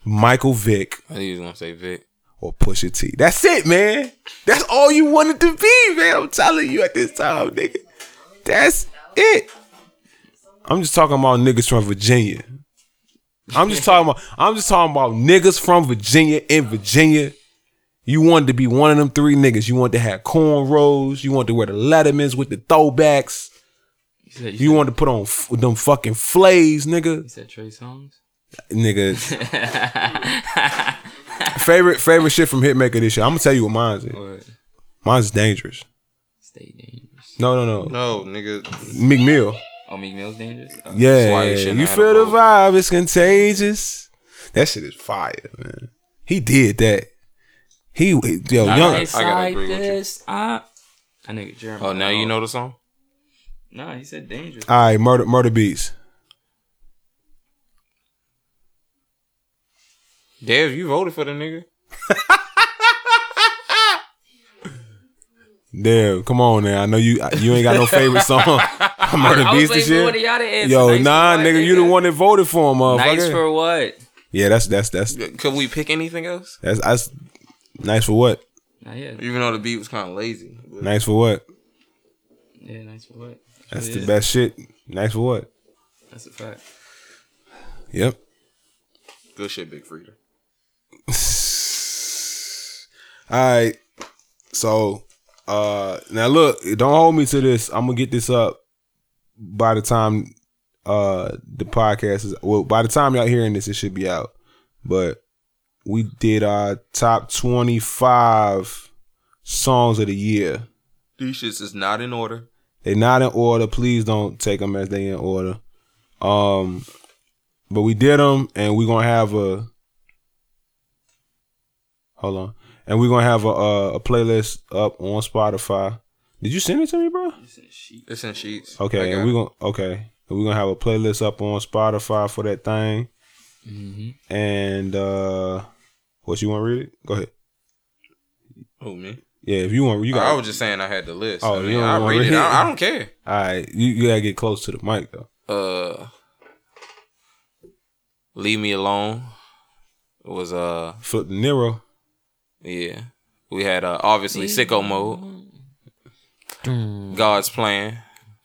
[SPEAKER 1] Michael Vick,
[SPEAKER 2] I think he was gonna say Vic.
[SPEAKER 1] or Pusha T. That's it, man. That's all you wanted to be, man. I'm telling you at this time, nigga. That's it. I'm just talking about niggas from Virginia. I'm just talking about I'm just talking about niggas from Virginia in Virginia. You wanted to be one of them three niggas. You wanted to have cornrows. You wanted to wear the Lettermans with the throwbacks.
[SPEAKER 3] You said,
[SPEAKER 1] You wanted to put on f- them fucking flays, nigga.
[SPEAKER 3] you said Trey Songz?
[SPEAKER 1] Nigga. favorite favorite shit from Hitmaka this year. I'm gonna tell you what mine's is.
[SPEAKER 3] Or
[SPEAKER 1] Mine's dangerous.
[SPEAKER 3] Stay Dangerous?
[SPEAKER 1] No, no, no.
[SPEAKER 2] No, nigga.
[SPEAKER 1] Meek Mill.
[SPEAKER 3] Oh, Meek Mill's Dangerous? Oh.
[SPEAKER 1] Yeah,
[SPEAKER 2] why you
[SPEAKER 1] you feel the vibe. It's contagious. That shit is fire, man. He did that. He yo
[SPEAKER 2] I
[SPEAKER 1] young.
[SPEAKER 2] gotta agree
[SPEAKER 3] like
[SPEAKER 2] with you.
[SPEAKER 3] I, I nigga Jeremy.
[SPEAKER 2] Oh, now you know the song.
[SPEAKER 3] Nah, he said Dangerous.
[SPEAKER 1] All right, murder Murda Beatz.
[SPEAKER 2] Dev, you voted for the nigga.
[SPEAKER 1] Damn, come on now. I know you you ain't got no favorite song.
[SPEAKER 3] I was
[SPEAKER 1] beats this
[SPEAKER 3] waiting for one of y'all to answer.
[SPEAKER 1] Yo,
[SPEAKER 3] Nice
[SPEAKER 1] nah,
[SPEAKER 3] what,
[SPEAKER 1] nigga, you the one that voted for him, motherfucker.
[SPEAKER 3] Nice for what?
[SPEAKER 1] yeah, that's that's that's
[SPEAKER 2] Could we pick anything else?
[SPEAKER 1] that's that's nice for what?
[SPEAKER 3] Yeah,
[SPEAKER 2] Even though the beat was kind of lazy. But
[SPEAKER 1] Nice for what?
[SPEAKER 3] yeah, nice for what?
[SPEAKER 1] That's
[SPEAKER 3] It
[SPEAKER 1] the
[SPEAKER 3] is.
[SPEAKER 1] best shit. Nice for what?
[SPEAKER 3] That's a fact.
[SPEAKER 1] Yep.
[SPEAKER 2] Good shit, Big Frida.
[SPEAKER 1] All right. So uh now look, don't hold me to this. I'm gonna get this up by the time uh the podcast is well by the time y'all hearing this it should be out. But we did our top 25 songs of the year.
[SPEAKER 2] These shits is not in order.
[SPEAKER 1] They not in order. Please don't take them as they in order. Um, but we did them, and we're gonna have a. Hold on, and we're gonna have a, a a playlist up on Spotify. Did you send it to me, bro?
[SPEAKER 2] It's in sheets.
[SPEAKER 1] It's
[SPEAKER 2] in
[SPEAKER 1] sheets.
[SPEAKER 2] Okay,
[SPEAKER 1] and
[SPEAKER 2] we're
[SPEAKER 1] gonna okay, and we're gonna have a playlist up on Spotify for that thing.
[SPEAKER 3] Mm-hmm.
[SPEAKER 1] And uh what you want to read it? Go ahead.
[SPEAKER 2] Who me?
[SPEAKER 1] Yeah, if you want, you got.
[SPEAKER 2] I was just saying I had the list.
[SPEAKER 1] Oh,
[SPEAKER 2] I
[SPEAKER 1] you don't
[SPEAKER 2] I
[SPEAKER 1] wanna
[SPEAKER 2] read it.
[SPEAKER 1] read
[SPEAKER 2] I, I don't care.
[SPEAKER 1] All right, you, you gotta get close to the mic though.
[SPEAKER 2] Uh, leave me alone. It was uh
[SPEAKER 1] Flip the Nero.
[SPEAKER 2] Yeah. We had uh obviously sicko mode. God's plan.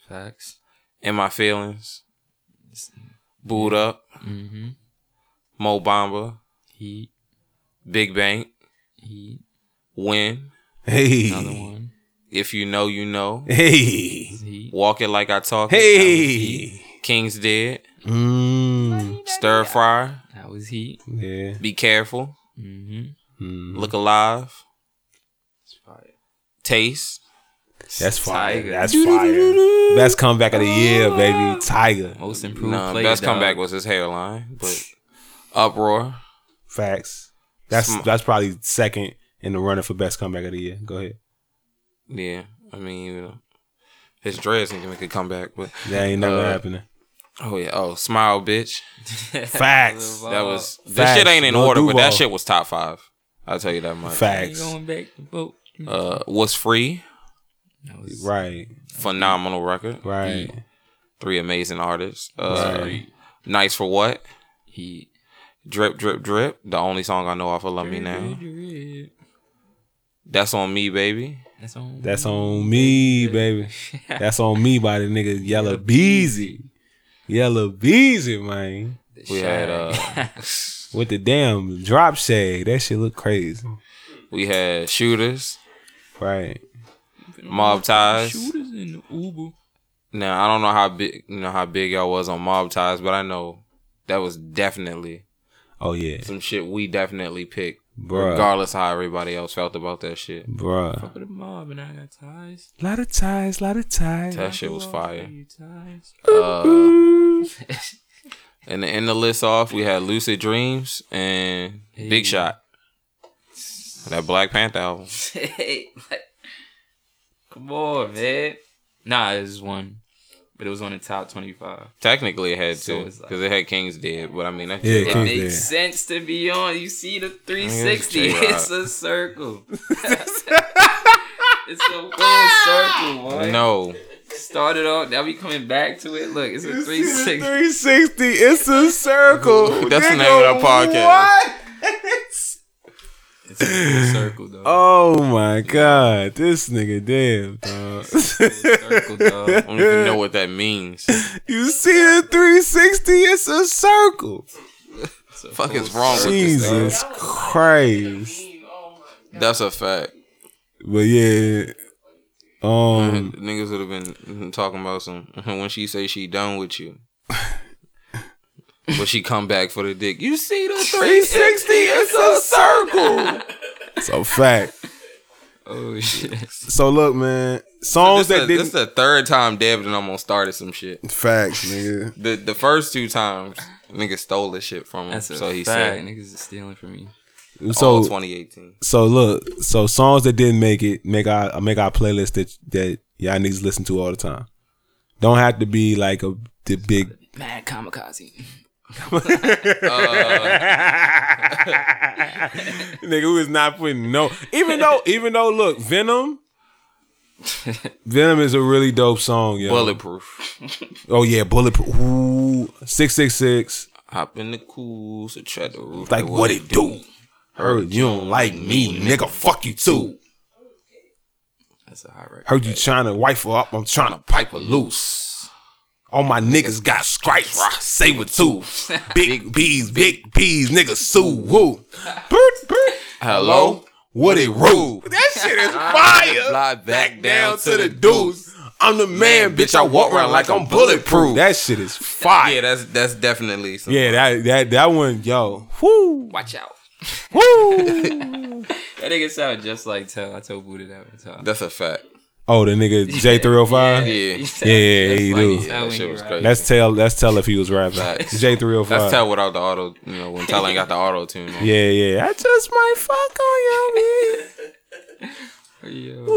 [SPEAKER 3] Facts.
[SPEAKER 2] In my feelings. Booed up.
[SPEAKER 3] Mm-hmm.
[SPEAKER 2] Mo Bamba.
[SPEAKER 3] Heat.
[SPEAKER 2] Big Bank.
[SPEAKER 3] Heat.
[SPEAKER 2] Win.
[SPEAKER 1] Hey,
[SPEAKER 3] Another one.
[SPEAKER 2] If you know, you know.
[SPEAKER 1] hey,
[SPEAKER 3] Heat.
[SPEAKER 2] Walk it like I talk. it.
[SPEAKER 1] hey.
[SPEAKER 2] King's dead.
[SPEAKER 1] Mm,
[SPEAKER 2] Stir fry.
[SPEAKER 3] That was heat.
[SPEAKER 1] yeah.
[SPEAKER 2] Be careful.
[SPEAKER 3] Mm-hmm.
[SPEAKER 1] Mm.
[SPEAKER 2] Look alive.
[SPEAKER 3] It's fire.
[SPEAKER 2] Taste.
[SPEAKER 1] That's fire.
[SPEAKER 3] Tiger.
[SPEAKER 1] That's fire. Best comeback of the year, baby. Tiger.
[SPEAKER 3] Most improved
[SPEAKER 2] No,
[SPEAKER 3] player.
[SPEAKER 2] best
[SPEAKER 3] dog.
[SPEAKER 2] comeback was his hairline, but uproar.
[SPEAKER 1] Facts. That's
[SPEAKER 2] Sm-
[SPEAKER 1] that's probably second in the running for best comeback of the year. Go ahead.
[SPEAKER 2] Yeah, I mean, you know, his dreads need to make a comeback, but
[SPEAKER 1] That ain't never
[SPEAKER 2] Uh,
[SPEAKER 1] happening.
[SPEAKER 2] oh yeah, oh smile, bitch.
[SPEAKER 1] Facts.
[SPEAKER 2] That was this
[SPEAKER 1] Facts.
[SPEAKER 2] shit ain't in
[SPEAKER 1] Lil
[SPEAKER 2] order, but that shit was top five. I'll tell you that much.
[SPEAKER 3] Ain't
[SPEAKER 1] Facts.
[SPEAKER 3] going back to vote.
[SPEAKER 2] Uh, was free,
[SPEAKER 3] That was
[SPEAKER 1] Right.
[SPEAKER 2] phenomenal record.
[SPEAKER 1] Right.
[SPEAKER 2] Three amazing artists. Uh,
[SPEAKER 1] Right.
[SPEAKER 2] nice for what?
[SPEAKER 3] He.
[SPEAKER 2] Drip, drip, drip. The only song I know off of Love Me Now. That's on me, baby.
[SPEAKER 3] That's on.
[SPEAKER 1] That's on me, baby. That's on me by the nigga Yella Beezy. Yella Beezy, man.
[SPEAKER 2] We had uh,
[SPEAKER 1] With the damn drop shade. That shit look crazy.
[SPEAKER 2] we had shooters,
[SPEAKER 1] Right.
[SPEAKER 2] mob ties.
[SPEAKER 3] Shooters in the Uber.
[SPEAKER 2] Now I don't know how big you know how big y'all was on mob ties, but I know that was definitely
[SPEAKER 1] Oh yeah.
[SPEAKER 2] some shit we definitely picked,
[SPEAKER 1] Bruh.
[SPEAKER 2] regardless how everybody else felt about that shit.
[SPEAKER 1] Bruh.
[SPEAKER 3] Fuck with the mob and I got ties.
[SPEAKER 1] Lot of ties, lot of ties.
[SPEAKER 2] That shit was fire.
[SPEAKER 3] ties.
[SPEAKER 2] Uh, And to end the list off, we had Lucid Dreams and Big Shot. That Black Panther album.
[SPEAKER 3] hey, like, come on, man. Nah, it was one, but it was on the top twenty-five.
[SPEAKER 2] Technically, it had
[SPEAKER 3] So
[SPEAKER 2] to
[SPEAKER 3] it's like-
[SPEAKER 2] because it had King's Dead, but I mean that's
[SPEAKER 1] Yeah,
[SPEAKER 3] It
[SPEAKER 1] King's
[SPEAKER 3] makes
[SPEAKER 1] Dead.
[SPEAKER 3] sense to be on. You see the 360. It's a circle. it's a full circle, boy.
[SPEAKER 2] No,
[SPEAKER 3] Started off, now we coming back to it. Look, it's a 360.
[SPEAKER 1] 360. It's a circle.
[SPEAKER 2] That's the name of the podcast.
[SPEAKER 1] What?
[SPEAKER 3] It's a circle, though.
[SPEAKER 1] Oh my god, this nigga damn dog.
[SPEAKER 3] circle, dog.
[SPEAKER 2] I don't even know what that means.
[SPEAKER 1] you see the 360? It's a circle.
[SPEAKER 3] It's a
[SPEAKER 2] Fuck is wrong with this?
[SPEAKER 1] Jesus Christ.
[SPEAKER 2] That's a fact.
[SPEAKER 1] But yeah, um,
[SPEAKER 2] Niggas would have been talking about some when she say she done with you. but she come back for the dick. You see the 360? It's a circle.
[SPEAKER 1] it's a fact.
[SPEAKER 3] Oh, shit.
[SPEAKER 1] So look, man, songs
[SPEAKER 2] This
[SPEAKER 1] that
[SPEAKER 2] the, this
[SPEAKER 1] didn't
[SPEAKER 2] the third time Devin and almost started some shit.
[SPEAKER 1] facts, nigga.
[SPEAKER 2] The the first two times, nigga stole this shit from him.
[SPEAKER 3] That's a
[SPEAKER 2] so he
[SPEAKER 3] fact.
[SPEAKER 2] said,
[SPEAKER 3] Niggas is stealing from me.
[SPEAKER 2] All
[SPEAKER 1] So
[SPEAKER 2] 2018.
[SPEAKER 1] so look, so songs that didn't make it make our make our playlist that that y'all niggas listen to all the time. Don't have to be like a the big
[SPEAKER 3] Mad kamikaze.
[SPEAKER 1] nigga who is not putting no even though even though look Venom Venom is a really dope song, yo.
[SPEAKER 2] Bulletproof.
[SPEAKER 1] Oh yeah, bulletproof. Ooh, six six six.
[SPEAKER 2] Hop in the cool, so try the roof.
[SPEAKER 1] Like what it do? Heard you don't like me, nigga. Fuck you too.
[SPEAKER 3] That's a hot record.
[SPEAKER 1] Heard you trying to wife her up. I'm trying to pipe her loose. All my niggas got stripes. Say with two. Big B's, big B's, nigga sue. Woo. Bert, Bert.
[SPEAKER 2] Hello?
[SPEAKER 1] What it rule? That shit is ah, fire.
[SPEAKER 2] Fly back down to the
[SPEAKER 1] deuce. I'm the man, bitch. I walk around like I'm bulletproof. That shit is fire.
[SPEAKER 2] Yeah, that's that's definitely some,
[SPEAKER 1] Yeah, that that that one, yo. Woo.
[SPEAKER 3] Watch out.
[SPEAKER 1] Woo.
[SPEAKER 3] That nigga sound just like Tell. I told Buddha that one time.
[SPEAKER 2] that's a fact.
[SPEAKER 1] Oh, the nigga J305?
[SPEAKER 2] Yeah.
[SPEAKER 1] Yeah, yeah,
[SPEAKER 3] just
[SPEAKER 1] he do.
[SPEAKER 3] Tell
[SPEAKER 2] That shit was crazy.
[SPEAKER 1] That's tell that's tell if he was rapping. J305.
[SPEAKER 2] That's tell without the auto, you know, when Tell ain't got the auto tune. on.
[SPEAKER 1] Yeah, yeah. I just might fuck on
[SPEAKER 3] Yo,
[SPEAKER 1] you.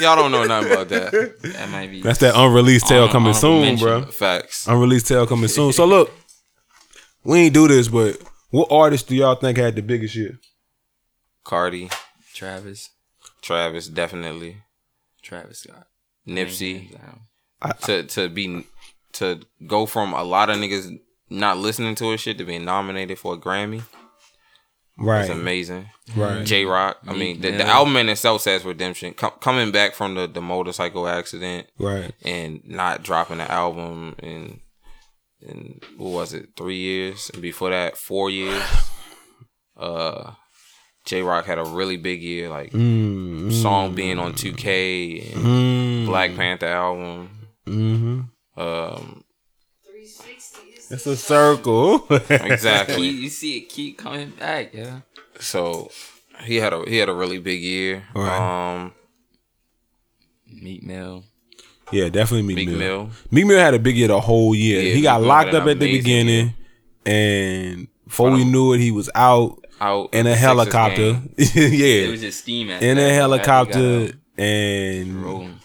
[SPEAKER 2] Y'all don't know nothing about that.
[SPEAKER 3] that might be.
[SPEAKER 1] That's that unreleased tale coming soon,
[SPEAKER 3] mention.
[SPEAKER 1] bro.
[SPEAKER 2] Facts.
[SPEAKER 1] Unreleased tale coming soon. So look, we ain't do this, but what artist do y'all think had the biggest year?
[SPEAKER 2] Cardi,
[SPEAKER 3] Travis.
[SPEAKER 2] Travis, definitely.
[SPEAKER 3] Travis Scott.
[SPEAKER 2] Nipsey.
[SPEAKER 3] Down.
[SPEAKER 2] To to be to go from a lot of niggas not listening to his shit to being nominated for a Grammy.
[SPEAKER 1] Right,
[SPEAKER 2] It's amazing.
[SPEAKER 1] right.
[SPEAKER 2] Jay Rock. I mean, the, the album in itself says redemption. Com- coming back from the, the motorcycle accident
[SPEAKER 1] right.
[SPEAKER 2] and not dropping the album in in what was it three years and before that four years. Uh, Jay Rock had a really big year, like
[SPEAKER 1] Mm,
[SPEAKER 2] song being on 2K and
[SPEAKER 1] mm,
[SPEAKER 2] Black Panther album.
[SPEAKER 1] mm-hmm.
[SPEAKER 2] Um,
[SPEAKER 4] 360 is
[SPEAKER 1] It's a circle.
[SPEAKER 2] exactly.
[SPEAKER 3] Keep, you see it keep coming back, yeah.
[SPEAKER 2] so he had a he had a really big year.
[SPEAKER 1] Right.
[SPEAKER 2] Um,
[SPEAKER 3] Meek Mill.
[SPEAKER 1] Yeah, definitely Meek
[SPEAKER 2] Big
[SPEAKER 1] Mill.
[SPEAKER 2] Mill.
[SPEAKER 1] Meek Mill had a big year the whole year.
[SPEAKER 2] Yeah,
[SPEAKER 1] he got
[SPEAKER 2] Meek
[SPEAKER 1] locked up at the
[SPEAKER 2] amazing
[SPEAKER 1] beginning, and before we knew it, he was out
[SPEAKER 2] Out
[SPEAKER 1] in a helicopter.
[SPEAKER 2] game.
[SPEAKER 3] It
[SPEAKER 1] yeah,
[SPEAKER 3] was just steam
[SPEAKER 1] in
[SPEAKER 3] that.
[SPEAKER 1] a helicopter, and
[SPEAKER 3] rolling.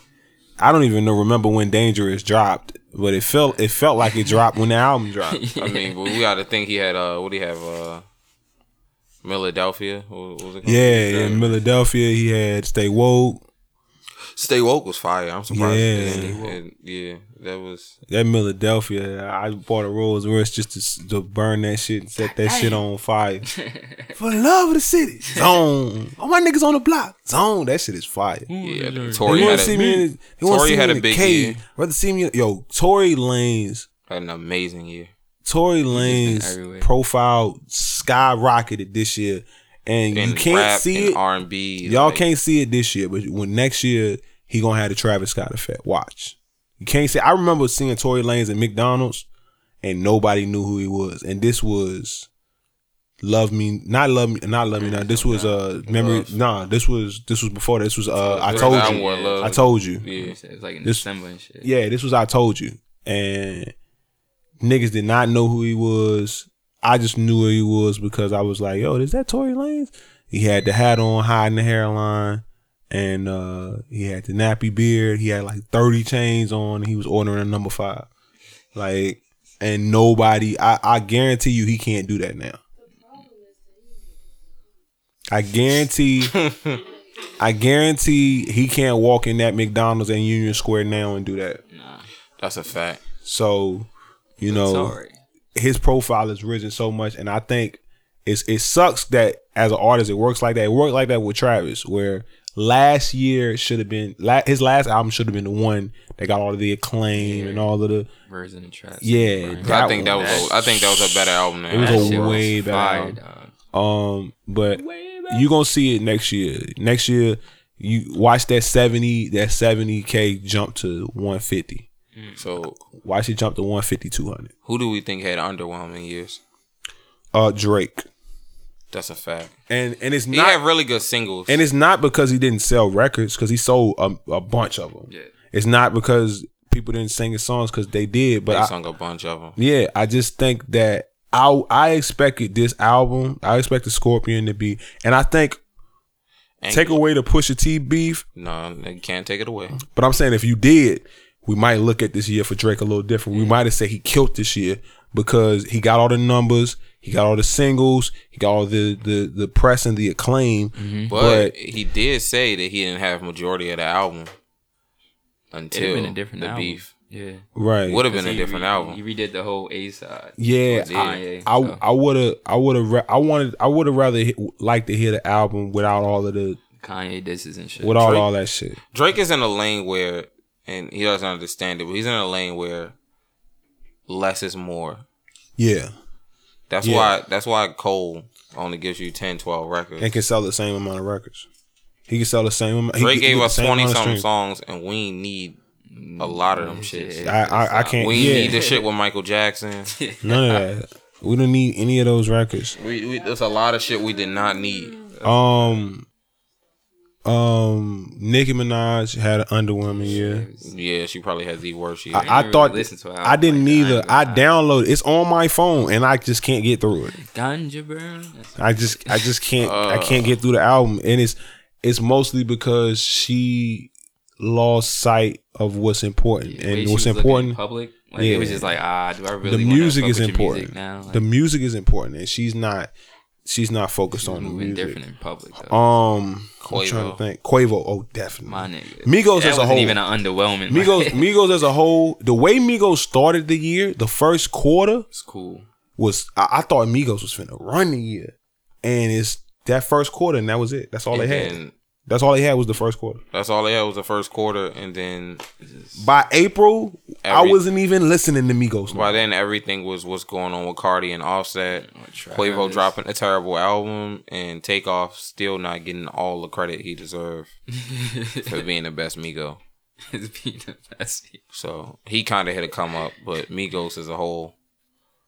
[SPEAKER 1] I don't even know remember when Dangerous dropped, but it felt it felt like it dropped when the album dropped.
[SPEAKER 2] I mean, but we got to think he had uh, what do he have? Uh, Philadelphia. What, what was it called?
[SPEAKER 1] Yeah, in Philadelphia, he had Stay Woke.
[SPEAKER 2] Stay woke was fire. I'm surprised.
[SPEAKER 1] Yeah.
[SPEAKER 2] it
[SPEAKER 1] Stay
[SPEAKER 2] didn't- it- yeah, that was.
[SPEAKER 1] That Philadelphia, I bought a Rolls Royce just to, to burn that shit and set that shit on fire. For the love of the city. Zone. All my niggas on the block. Zone. That shit is fire.
[SPEAKER 2] Yeah,
[SPEAKER 1] They
[SPEAKER 2] Tory
[SPEAKER 1] want
[SPEAKER 2] had
[SPEAKER 1] to see
[SPEAKER 2] a,
[SPEAKER 1] me in, wanna
[SPEAKER 2] Tory
[SPEAKER 1] see me
[SPEAKER 2] had
[SPEAKER 1] in
[SPEAKER 2] a big
[SPEAKER 1] cave.
[SPEAKER 2] year.
[SPEAKER 1] Rather see me, yo, Tory Lanez,
[SPEAKER 2] had an amazing year.
[SPEAKER 1] Tory
[SPEAKER 3] been
[SPEAKER 1] Lanez profile skyrocketed this year. And you can't see it.
[SPEAKER 2] R and B.
[SPEAKER 1] Y'all can't see it this year, but when next year he gonna have the Travis Scott effect. Watch. You can't see. I remember seeing Tory Lanez at McDonald's, and nobody knew who he was. And this was Love Me, not Love Me, not Love Me. Now this was uh memory.
[SPEAKER 2] Love.
[SPEAKER 1] Nah, this was this was before. This was uh I told you. I told you.
[SPEAKER 2] Yeah.
[SPEAKER 3] It was like in
[SPEAKER 1] This-
[SPEAKER 3] December and shit.
[SPEAKER 1] Yeah, this was I told you. and niggas did not know who he was. I just knew who he was because I was like, "Yo, is that Tory Lanez?" He had the hat on, hiding the hairline, and uh, he had the nappy beard. He had like thirty chains on. And he was ordering a number five, like, and nobody. I, I guarantee you, he can't do that now. I guarantee. I guarantee he can't walk in that McDonald's and Union Square now and do that.
[SPEAKER 2] Nah, that's a fact.
[SPEAKER 1] So, you know,
[SPEAKER 3] Sorry.
[SPEAKER 1] His profile has risen so much, and I think it's it sucks that as an artist it works like that. It worked like that with Travis, where last year should have been la- his last album should have been the one that got all of the acclaim and all of the
[SPEAKER 3] Version of trap.
[SPEAKER 1] Yeah, that
[SPEAKER 2] I think that was
[SPEAKER 1] was-
[SPEAKER 2] a, I think that was a better album than
[SPEAKER 1] It was
[SPEAKER 3] That
[SPEAKER 1] a
[SPEAKER 3] shit was
[SPEAKER 1] way better
[SPEAKER 3] fire,
[SPEAKER 1] album. Um, but you gonna see it next year. Next year, you watch that seventy that seventy k jump to one fifty.
[SPEAKER 2] So
[SPEAKER 1] Watch it jump to 150, 200.
[SPEAKER 2] who do we think had underwhelming years?
[SPEAKER 1] Uh, Drake,
[SPEAKER 2] That's a fact.
[SPEAKER 1] and and it's
[SPEAKER 2] He
[SPEAKER 1] not
[SPEAKER 2] had really good singles.
[SPEAKER 1] and it's not because he didn't sell records because he sold a, a bunch of them.
[SPEAKER 3] Yeah.
[SPEAKER 1] It's not because people didn't sing his songs because they did, but
[SPEAKER 2] they
[SPEAKER 1] I,
[SPEAKER 2] sung a bunch of them.
[SPEAKER 1] yeah, I just think that I I expected this album. I expected Scorpion to be, and I think
[SPEAKER 2] And
[SPEAKER 1] take away the Pusha T beef.
[SPEAKER 2] No, you can't take it away.
[SPEAKER 1] But I'm saying if you did, we might look at this year for Drake a little different. We mm. might have said he killed this year because he got all the numbers, he got all the singles, he got all the the the press and the acclaim. Mm-hmm.
[SPEAKER 2] But,
[SPEAKER 1] But,
[SPEAKER 2] he did say that he didn't have majority of the album
[SPEAKER 3] It'd
[SPEAKER 2] until
[SPEAKER 3] been a different
[SPEAKER 2] the
[SPEAKER 3] album.
[SPEAKER 2] beef.
[SPEAKER 3] Yeah.
[SPEAKER 1] right,
[SPEAKER 2] Would have been a different
[SPEAKER 3] re-
[SPEAKER 2] album.
[SPEAKER 3] He redid the whole A side.
[SPEAKER 1] yeah,
[SPEAKER 3] with
[SPEAKER 1] I,
[SPEAKER 3] Kanye,
[SPEAKER 1] I. I would have I would have I wanted I would have rather hit, liked to hear the album without all of the
[SPEAKER 3] Kanye disses and shit.
[SPEAKER 1] without
[SPEAKER 2] Drake-
[SPEAKER 1] all that shit.
[SPEAKER 2] Drake is in a lane where, and he doesn't understand it, but he's in a lane where less is more.
[SPEAKER 1] Yeah,
[SPEAKER 2] That's
[SPEAKER 1] Yeah.
[SPEAKER 2] why. That's why Cole only gives you 10, 12 records.
[SPEAKER 1] and can sell the same amount of records. He can sell the same amount.
[SPEAKER 2] Drake gave us twenty something songs, and we need a lot of them
[SPEAKER 3] shit.
[SPEAKER 1] I, I I can't.
[SPEAKER 2] We
[SPEAKER 1] yeah,
[SPEAKER 2] need the shit with Michael Jackson.
[SPEAKER 1] none of that. We don't need any of those records.
[SPEAKER 2] we, we there's a lot of shit we did not need.
[SPEAKER 1] Um, um, Nicki Minaj had an underwhelming year.
[SPEAKER 2] Yeah, she probably has the worst year.
[SPEAKER 1] I, I
[SPEAKER 3] really
[SPEAKER 1] thought
[SPEAKER 3] listen to her
[SPEAKER 1] I didn't
[SPEAKER 3] like that. I
[SPEAKER 1] either. I downloaded. It's on my phone, and I just can't get through it.
[SPEAKER 3] Ganja burn.
[SPEAKER 1] I just, I just can't. I
[SPEAKER 2] Uh.
[SPEAKER 1] can't get through the album, and it's, it's mostly because she lost sight of what's important,
[SPEAKER 3] the way
[SPEAKER 1] and what's
[SPEAKER 3] was looking in
[SPEAKER 1] important.
[SPEAKER 3] Public. Like,
[SPEAKER 1] Yeah.
[SPEAKER 3] It was just like ah, do I really?
[SPEAKER 1] the music is important.
[SPEAKER 3] Music now? Like,
[SPEAKER 1] the music is important, and she's not. She's not focused on the
[SPEAKER 3] moving
[SPEAKER 1] music.
[SPEAKER 3] different in public. Though.
[SPEAKER 1] Um, I'm trying to think. Quavo, oh, definitely.
[SPEAKER 3] My nigga.
[SPEAKER 1] Migos
[SPEAKER 3] that
[SPEAKER 1] as a whole.
[SPEAKER 3] even an underwhelming.
[SPEAKER 1] Migos, Migos as a whole, the way Migos started the year, the first quarter
[SPEAKER 3] it's cool.
[SPEAKER 1] was I, I thought Migos was finna run the year, and it's that first quarter, and that was it. That's all
[SPEAKER 2] and
[SPEAKER 1] they had.
[SPEAKER 2] Then
[SPEAKER 1] That's all they had was the first quarter.
[SPEAKER 2] that's all they had was the first quarter, and then
[SPEAKER 1] By April, I wasn't even listening to Migos. no
[SPEAKER 2] by then everything was what's going on with Cardi and Offset. Quavo dropping a terrible album, and Takeoff still not getting all the credit he deserved for being the best Migo.
[SPEAKER 3] it's being the best.
[SPEAKER 2] So he kind of had a come up, but Migos as a whole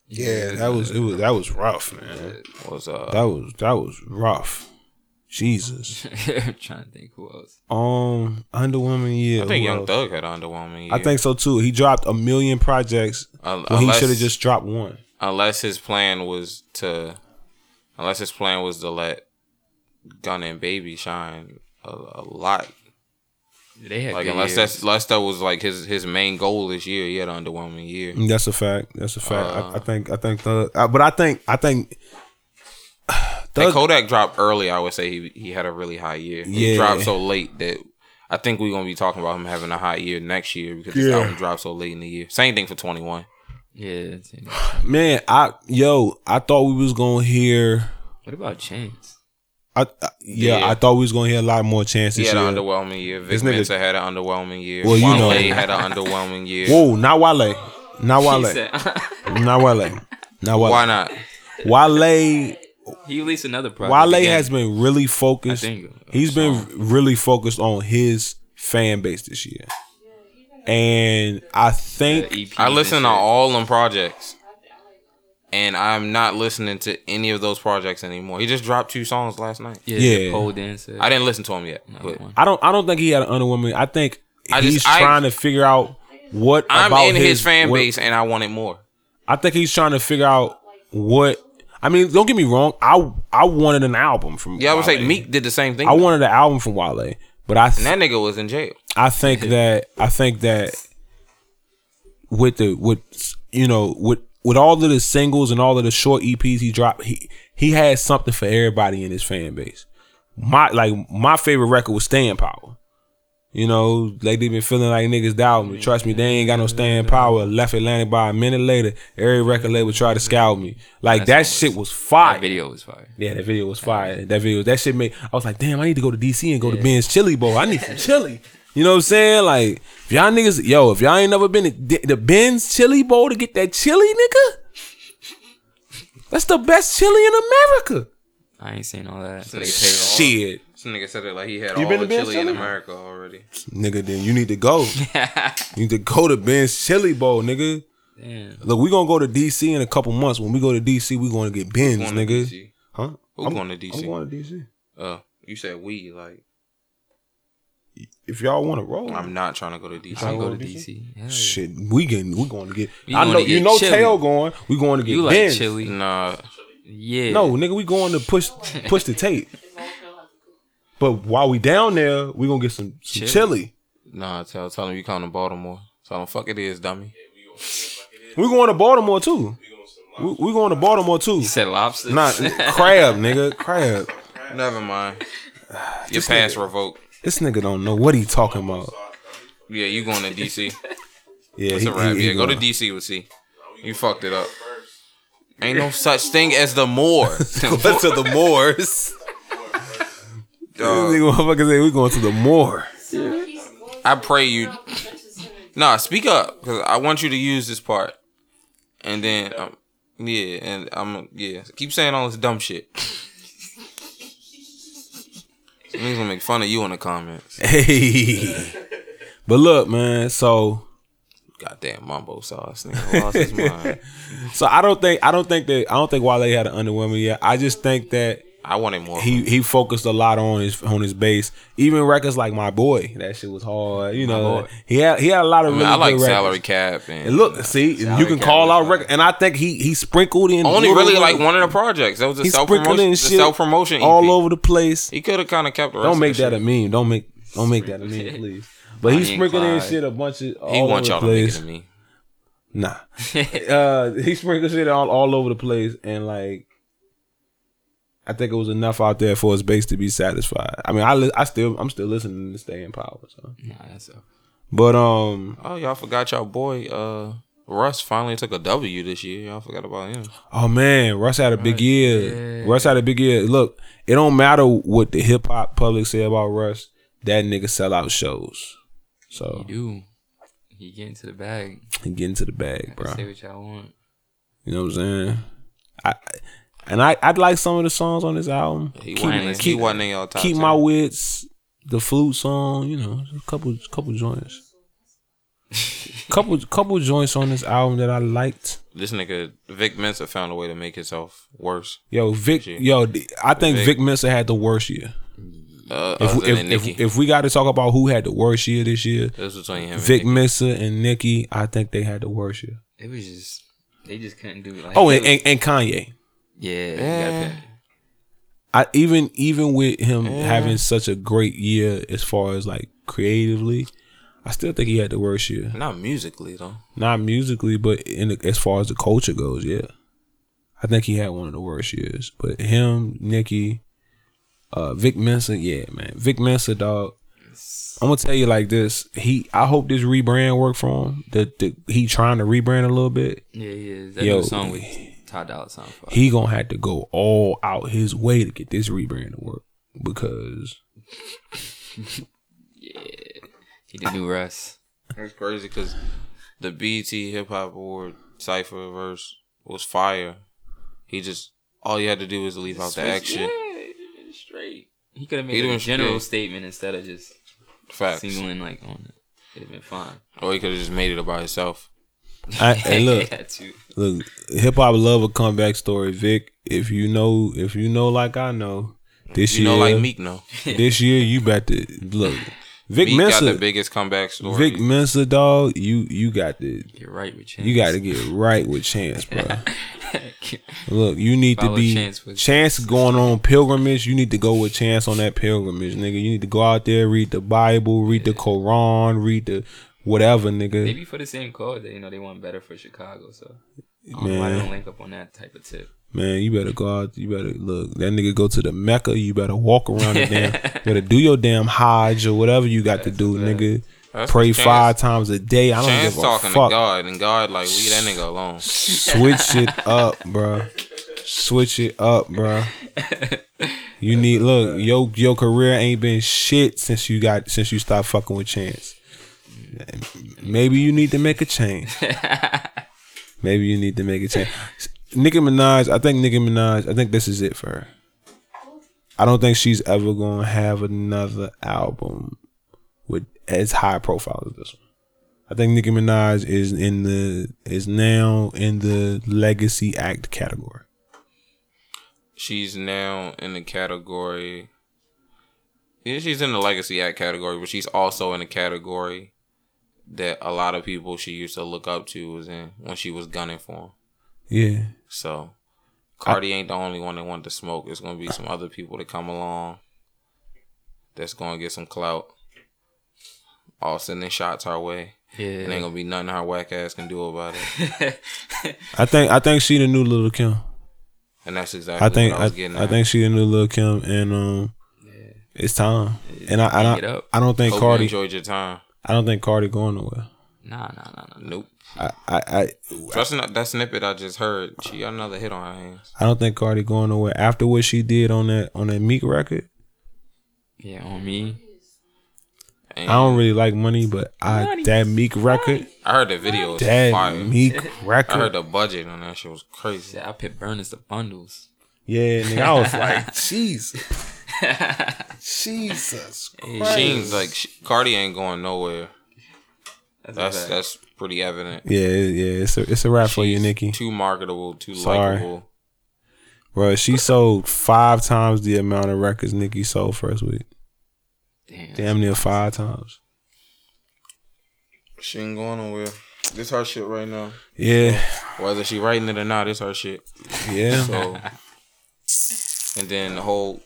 [SPEAKER 1] Yeah, that was it was that was rough, man.
[SPEAKER 2] was uh
[SPEAKER 1] That was that was rough. Jesus.
[SPEAKER 3] I'm trying to think who else.
[SPEAKER 1] Um, underwhelming year.
[SPEAKER 2] I think
[SPEAKER 1] Who
[SPEAKER 2] Young
[SPEAKER 1] else?
[SPEAKER 2] Thug had an underwhelming year.
[SPEAKER 1] I think so too. He dropped a million projects
[SPEAKER 2] Un-
[SPEAKER 1] when he should have just dropped one.
[SPEAKER 2] unless his plan was to unless his plan was to let Gunna and Baby shine a, a lot.
[SPEAKER 3] They had
[SPEAKER 2] Like unless
[SPEAKER 3] years.
[SPEAKER 2] that's unless that was like his his main goal this year, he had an underwhelming year.
[SPEAKER 1] That's a fact. That's a fact.
[SPEAKER 2] Uh,
[SPEAKER 1] I, I think. I think. Thug, uh, but I think. I think.
[SPEAKER 2] Like
[SPEAKER 1] Thug,
[SPEAKER 2] Kodak dropped early, I would say he he had a really high year. He
[SPEAKER 1] Yeah.
[SPEAKER 2] dropped so late that I think we're gonna be talking about him having a high year next year because his
[SPEAKER 1] Yeah.
[SPEAKER 2] album dropped so late in the year. Same thing for twenty one.
[SPEAKER 3] yeah.
[SPEAKER 1] man, I yo, I thought we was gonna hear.
[SPEAKER 3] What about Chance?
[SPEAKER 1] I, I yeah,
[SPEAKER 2] Yeah.
[SPEAKER 1] I thought we was gonna hear a lot more chances.
[SPEAKER 2] He had
[SPEAKER 1] year.
[SPEAKER 2] an underwhelming year. Vic
[SPEAKER 1] This nigga-
[SPEAKER 2] Mensa had an underwhelming year.
[SPEAKER 1] Well, you
[SPEAKER 2] Wale
[SPEAKER 1] know.
[SPEAKER 2] had an underwhelming year.
[SPEAKER 1] Whoa, not Wale, not Wale,
[SPEAKER 3] said
[SPEAKER 1] not Wale, not Wale.
[SPEAKER 2] Why not?
[SPEAKER 1] Wale,
[SPEAKER 3] he released another project.
[SPEAKER 1] Wale
[SPEAKER 3] again.
[SPEAKER 1] has been really focused.
[SPEAKER 3] I think, uh,
[SPEAKER 1] He's been really focused on his fan base this year, and I think
[SPEAKER 2] I listen to all them projects, and I'm not listening to any of those projects anymore. He just dropped two songs last night.
[SPEAKER 3] Yeah,
[SPEAKER 1] Yeah.
[SPEAKER 3] the pole dancer.
[SPEAKER 2] I didn't listen to him yet, but.
[SPEAKER 1] I don't. I don't think he had an underwhelming. I think
[SPEAKER 2] I
[SPEAKER 1] he's
[SPEAKER 2] just- I-
[SPEAKER 1] trying to figure out what
[SPEAKER 2] I'm
[SPEAKER 1] about
[SPEAKER 2] in his, fan
[SPEAKER 1] what-
[SPEAKER 2] base and I wanted more.
[SPEAKER 1] I think he's trying to figure out what. I mean, don't get me wrong. I I wanted an album from.
[SPEAKER 2] Yeah, I would say Meek did the same thing.
[SPEAKER 1] I wanted an album from Wale, but I
[SPEAKER 2] and that nigga was in jail.
[SPEAKER 1] I think that I think that with the with you know with with all of the singles and all of the short EPs he dropped, he he had something for everybody in his fan base. My like my favorite record was Staying Power. You know, like they been feeling like niggas doubting me. Trust me, they ain't got no staying power. Left Atlantic by a minute later. Every record label tried to scout me. Like that shit was fire.
[SPEAKER 3] That video was fire.
[SPEAKER 1] Yeah, that video was fire. That video, that shit made. I was like, damn, I need to go to DC and go to Ben's Chili Bowl. I need some chili. You know what I'm saying? Like, if y'all niggas, yo, if y'all ain't never been to the Ben's Chili Bowl to get that chili, nigga, that's the best chili in America.
[SPEAKER 3] I ain't seen all that.
[SPEAKER 2] Nigga paid all-
[SPEAKER 1] Shit,
[SPEAKER 2] This nigga said it like he had
[SPEAKER 1] You
[SPEAKER 2] all
[SPEAKER 1] been
[SPEAKER 2] the
[SPEAKER 1] to
[SPEAKER 2] chili in America already.
[SPEAKER 1] nigga, then you need to go. you need to go to Ben's Chili Bowl, nigga.
[SPEAKER 3] Damn.
[SPEAKER 1] Look, we gonna go to DC in a couple months. When we go to DC, we gonna get Ben's,
[SPEAKER 2] Going
[SPEAKER 1] nigga.
[SPEAKER 2] DC.
[SPEAKER 1] Huh?
[SPEAKER 2] Who
[SPEAKER 1] I'm,
[SPEAKER 2] going to DC?
[SPEAKER 1] I'm going to DC.
[SPEAKER 2] Uh, you said we like.
[SPEAKER 1] If y'all want to roll,
[SPEAKER 2] I'm not trying to go to DC.
[SPEAKER 3] I'm go to
[SPEAKER 1] to
[SPEAKER 3] DC. Hell yeah.
[SPEAKER 1] Shit, we getting we going to get.
[SPEAKER 3] We
[SPEAKER 1] I know
[SPEAKER 3] to
[SPEAKER 1] you know
[SPEAKER 3] chili.
[SPEAKER 1] Tail going. We going to get
[SPEAKER 3] You like
[SPEAKER 1] Ben's.
[SPEAKER 3] chili?
[SPEAKER 2] Nah,
[SPEAKER 3] Yeah.
[SPEAKER 1] No, nigga, we going to push push the tape. But while we down there, we gonna get some, some
[SPEAKER 3] Chili.
[SPEAKER 1] chili.
[SPEAKER 2] nah. Tell tell him you coming to Baltimore. Tell him fuck it is, dummy.
[SPEAKER 1] We going to Baltimore too. We, we going to Baltimore too.
[SPEAKER 3] You said lobster?
[SPEAKER 1] Not crab, nigga, crab.
[SPEAKER 2] Never mind. Your pass revoked.
[SPEAKER 1] This nigga don't know what he talking about.
[SPEAKER 2] Yeah, you going to DC?
[SPEAKER 1] Yeah,
[SPEAKER 2] It's
[SPEAKER 1] he,
[SPEAKER 2] a wrap.
[SPEAKER 1] he- he
[SPEAKER 2] yeah, go to. DC with C. You fucked it up. Ain't no such thing as the more.
[SPEAKER 1] Go to the Moors.
[SPEAKER 2] Dog.
[SPEAKER 1] Nigga, motherfucker say we going to the Moor.
[SPEAKER 2] I pray you. Nah, speak up because I want you to use this part, and then um, yeah, and I'm yeah. Keep saying all this dumb shit. Niggas gonna make fun of you in the comments.
[SPEAKER 1] Hey, but look, man. So,
[SPEAKER 2] Goddamn mumbo sauce, nigga lost his mind.
[SPEAKER 1] so I don't think I don't think that I don't think Wale had an underwhelming yet. I just think that
[SPEAKER 2] I wanted more.
[SPEAKER 1] he he focused a lot on his on his base. Even records like My Boy, that shit was hard. You know, he had he had a lot of
[SPEAKER 2] I, mean,
[SPEAKER 1] really
[SPEAKER 2] I like
[SPEAKER 1] good records.
[SPEAKER 2] salary cap and,
[SPEAKER 1] And look, see, you can
[SPEAKER 3] Cap
[SPEAKER 1] call out record, and I think he he sprinkled in
[SPEAKER 2] only really like one of the projects. That was
[SPEAKER 1] He
[SPEAKER 2] self promotion.
[SPEAKER 1] shit
[SPEAKER 2] self promotion
[SPEAKER 1] all over the place.
[SPEAKER 2] He could have kind of kept the rest.
[SPEAKER 1] Don't make that a meme. Don't make don't make that a meme, please. But he sprinkled in shit a bunch of all
[SPEAKER 2] He wants y'all to make it to me.
[SPEAKER 1] Nah, uh, he sprinkled shit all all over the place, and like, I think it was enough out there for his base to be satisfied. I mean, I li- I still I'm still listening to Staying Power. So,
[SPEAKER 3] Nah, that's a,
[SPEAKER 1] but um,
[SPEAKER 2] Oh, y'all forgot y'all boy uh Russ finally took a W this year. Y'all forgot about him.
[SPEAKER 1] oh man, Russ had a big year.
[SPEAKER 3] yeah.
[SPEAKER 1] Russ had a big year. Look, it don't matter what the hip hop public say about Russ. That nigga sell out shows. So
[SPEAKER 3] you do. He get into the bag.
[SPEAKER 1] he get into the bag, bro.
[SPEAKER 3] Say what y'all want.
[SPEAKER 1] You know what I'm saying? I and I I'd like some of the songs on this album.
[SPEAKER 2] He
[SPEAKER 1] Keep-
[SPEAKER 2] wasn't, he
[SPEAKER 1] keep-
[SPEAKER 2] wasn't in y'all top
[SPEAKER 1] keep
[SPEAKER 2] 10.
[SPEAKER 1] my wits, the flute song, you know, a couple couple joints. couple couple joints on this album that I liked.
[SPEAKER 2] This nigga Vic Mensa found a way to make himself worse.
[SPEAKER 1] Yo, Vic, yo, I think
[SPEAKER 2] Vic.
[SPEAKER 1] Vic Mensa had the worst year.
[SPEAKER 2] Uh,
[SPEAKER 1] If,
[SPEAKER 2] other
[SPEAKER 1] if,
[SPEAKER 2] than
[SPEAKER 1] if, if we got to talk about who had the worst year this year,
[SPEAKER 2] it was between him
[SPEAKER 1] Vic
[SPEAKER 2] and
[SPEAKER 1] Mensa and Nicki, I think they had the worst year.
[SPEAKER 3] It was just they just couldn't do it. Like,
[SPEAKER 1] Oh, and, and, and Kanye.
[SPEAKER 3] Yeah, you
[SPEAKER 2] Yeah.
[SPEAKER 3] gotta pay-
[SPEAKER 1] I even even with him having such a great year as far as like creatively, I still think he had the worst year.
[SPEAKER 2] Not musically though.
[SPEAKER 1] Not musically, but in the, as far as the culture goes, yeah. I think he had one of the worst years. But him, Nicki, uh, Vic Mensa, yeah, man, Vic Mensa, dog. I'm gonna tell you like this. He, I hope this rebrand work for him. That that he trying to rebrand a little bit.
[SPEAKER 3] yeah, yeah. That
[SPEAKER 1] Yo,
[SPEAKER 3] new song with Ty Dolla Sign. fuck.
[SPEAKER 1] He gonna have to go all out his way to get this rebrand to work because yeah,
[SPEAKER 3] He the new Russ.
[SPEAKER 2] That's crazy because the BET Hip Hop Award cipher verse was fire. He just all he had to do was leave out the action.
[SPEAKER 3] Yeah, straight. He could have
[SPEAKER 2] He
[SPEAKER 3] made a general
[SPEAKER 2] straight.
[SPEAKER 3] statement instead of just
[SPEAKER 2] Facts.
[SPEAKER 3] singling like on it. It'd have been fine.
[SPEAKER 2] Or he could have just made it about himself.
[SPEAKER 1] I, and look,
[SPEAKER 3] He had
[SPEAKER 1] look, hip hop love a comeback story, Vic. If you know, if you know, like I know, this
[SPEAKER 2] You
[SPEAKER 1] year,
[SPEAKER 2] know, like Meek, no.
[SPEAKER 1] this year you bet to look. Vic
[SPEAKER 2] Meek got the biggest comeback story.
[SPEAKER 1] Vic Mensa, dog. You you got to
[SPEAKER 3] Get right with Chance.
[SPEAKER 1] you got to get right with Chance, bro. Look, you need to be
[SPEAKER 3] Chance
[SPEAKER 1] Chance, going on pilgrimage. You need to go with Chance on that pilgrimage, nigga. You need to go out there, read the Bible, read the Quran, read the whatever, nigga.
[SPEAKER 3] Maybe for the same code they you know they want better for Chicago, so I don't why
[SPEAKER 1] Man.
[SPEAKER 3] don't link up on that type of tip.
[SPEAKER 1] Man, you better go out. You better look. That nigga go to the Mecca. You better walk around the damn. You better do your damn Hajj or whatever you got to do, nigga.
[SPEAKER 2] That's
[SPEAKER 1] Pray
[SPEAKER 2] Chance-
[SPEAKER 1] five times a day. I don't
[SPEAKER 2] Chance
[SPEAKER 1] give a
[SPEAKER 2] talking
[SPEAKER 1] fuck.
[SPEAKER 2] to God, and God like leave that nigga alone.
[SPEAKER 1] Switch it up, bro. Switch it up, bro. You need look. Your your career ain't been shit since you got since you stopped fucking with Chance. Maybe you need to make a change. Maybe you need to make a change. Nicki Minaj, I think Nicki Minaj, I think this is it for her. I don't think she's ever gonna have another album with as high profile as this one. I think Nicki Minaj is in the is now in the legacy act category.
[SPEAKER 2] She's now in the category. Yeah, she's in the legacy act category, but she's also in the category that a lot of people she used to look up to was in when she was gunning for him.
[SPEAKER 1] Yeah.
[SPEAKER 2] So Cardi ain't the only one that wanted to smoke. There's gonna be some other people that come along that's gonna get some clout. All sending shots our way.
[SPEAKER 3] Yeah,
[SPEAKER 2] It ain't gonna be nothing our whack ass can do about it.
[SPEAKER 1] I think I think she the new Lil' Kim.
[SPEAKER 2] And that's exactly
[SPEAKER 1] I think
[SPEAKER 2] what I
[SPEAKER 1] I,
[SPEAKER 2] was getting
[SPEAKER 1] I think she the new Lil' Kim and um it's time. And I I
[SPEAKER 3] Hang
[SPEAKER 1] don't. I don't think
[SPEAKER 2] Hope you
[SPEAKER 1] Cardi
[SPEAKER 2] enjoyed your time.
[SPEAKER 1] I don't think Cardi going nowhere.
[SPEAKER 3] nah, nah, nah, nah.
[SPEAKER 2] Nope.
[SPEAKER 1] I I I,
[SPEAKER 2] Trust not that snippet I just heard. She got another hit on her hands.
[SPEAKER 1] I don't think Cardi going nowhere after what she did on that on that Meek record.
[SPEAKER 3] Yeah, on me.
[SPEAKER 2] And
[SPEAKER 1] I don't really like money, but I that Meek record,
[SPEAKER 2] I heard the video was
[SPEAKER 1] that
[SPEAKER 2] fire.
[SPEAKER 1] Meek record.
[SPEAKER 2] I heard the budget on that shit was crazy.
[SPEAKER 3] Yeah, I pit burners the bundles.
[SPEAKER 1] Yeah, nigga, I was like, Jesus, Jesus Christ.
[SPEAKER 2] She ain't like she, Cardi ain't going nowhere.
[SPEAKER 3] That's,
[SPEAKER 2] That's that's pretty evident.
[SPEAKER 1] Yeah, yeah, it's a it's a wrap for you,
[SPEAKER 2] She's
[SPEAKER 1] Nicki.
[SPEAKER 2] Too marketable, too
[SPEAKER 1] Sorry.
[SPEAKER 2] likable.
[SPEAKER 1] Bro, she sold five times the amount of records Nicki sold first week.
[SPEAKER 3] Damn.
[SPEAKER 1] Damn near five times.
[SPEAKER 2] She ain't going nowhere. This her shit right now.
[SPEAKER 1] Yeah,
[SPEAKER 2] Whether she writing it or not, it's her shit.
[SPEAKER 1] yeah.
[SPEAKER 2] So, and then the whole,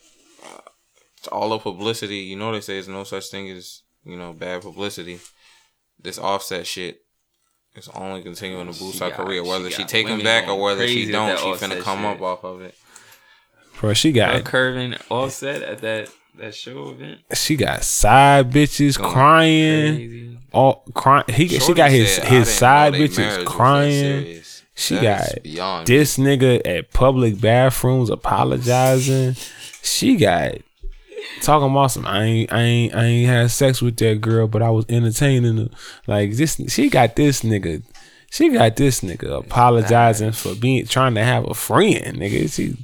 [SPEAKER 2] it's all the publicity. You know they say there's no such thing as you know bad publicity. This offset shit is only continuing to boost
[SPEAKER 3] She
[SPEAKER 2] her
[SPEAKER 3] got-
[SPEAKER 2] career. Whether she,
[SPEAKER 3] got
[SPEAKER 2] take him back or whether she don't,
[SPEAKER 3] that
[SPEAKER 2] she finna come
[SPEAKER 3] shit.
[SPEAKER 2] up off of it.
[SPEAKER 1] Bro, she
[SPEAKER 3] That
[SPEAKER 1] got
[SPEAKER 3] curving offset at that that show event.
[SPEAKER 1] she got side bitches
[SPEAKER 3] Going
[SPEAKER 1] crying.
[SPEAKER 3] Crazy.
[SPEAKER 1] All crying. He she got his
[SPEAKER 2] said,
[SPEAKER 1] his side bitches
[SPEAKER 2] marriage was that
[SPEAKER 1] crying. She
[SPEAKER 2] That is
[SPEAKER 1] got this nigga at public bathrooms apologizing. She got talking about some. I ain't, I ain't, I ain't had sex with that girl, but I was entertaining her. Like this, she got this nigga. She got this nigga apologizing for being trying to have a friend, nigga. She,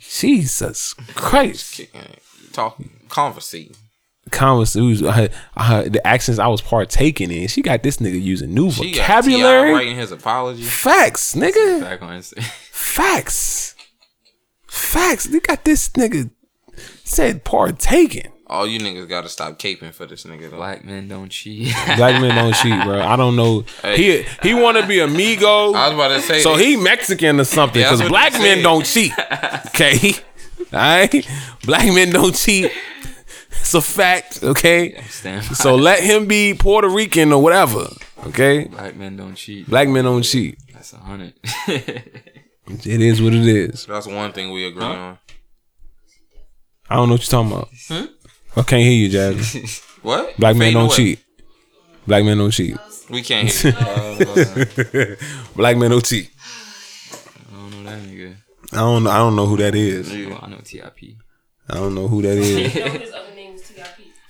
[SPEAKER 1] Jesus Christ.
[SPEAKER 2] talking, conversing.
[SPEAKER 1] Conversations, the actions I was partaking in. She got this nigga using new
[SPEAKER 2] She
[SPEAKER 1] vocabulary.
[SPEAKER 2] writing his apology.
[SPEAKER 1] Facts, nigga.
[SPEAKER 3] Back on Instagram.
[SPEAKER 1] Facts. Facts. They got this nigga said partaking.
[SPEAKER 2] All you niggas gotta stop caping for this nigga. Though.
[SPEAKER 3] Black men don't cheat.
[SPEAKER 1] Black men don't cheat, bro. I don't know. He he want to be amigo.
[SPEAKER 2] I was about to say.
[SPEAKER 1] so
[SPEAKER 2] that.
[SPEAKER 1] he Mexican or something because
[SPEAKER 2] what
[SPEAKER 1] black men don't cheat. Okay, all right. Black men don't cheat. It's a fact. Okay,
[SPEAKER 3] Stand
[SPEAKER 1] so let him be Puerto Rican or whatever. Okay,
[SPEAKER 3] Black men don't cheat.
[SPEAKER 1] black men don't cheat.
[SPEAKER 3] That's a hundred.
[SPEAKER 1] It is what it is.
[SPEAKER 2] That's one thing we agree on.
[SPEAKER 1] I don't know what you're talking about. I can't hear you, Jazz.
[SPEAKER 2] What?
[SPEAKER 1] Black men
[SPEAKER 2] Fading
[SPEAKER 1] don't
[SPEAKER 2] away.
[SPEAKER 1] cheat. Black men don't cheat.
[SPEAKER 2] We can't hear you.
[SPEAKER 1] Black men don't cheat.
[SPEAKER 3] I don't know that nigga.
[SPEAKER 1] I don't. I don't know who that is.
[SPEAKER 3] Well, I know Tip.
[SPEAKER 1] I don't know who that is.
[SPEAKER 4] His other name is TIP.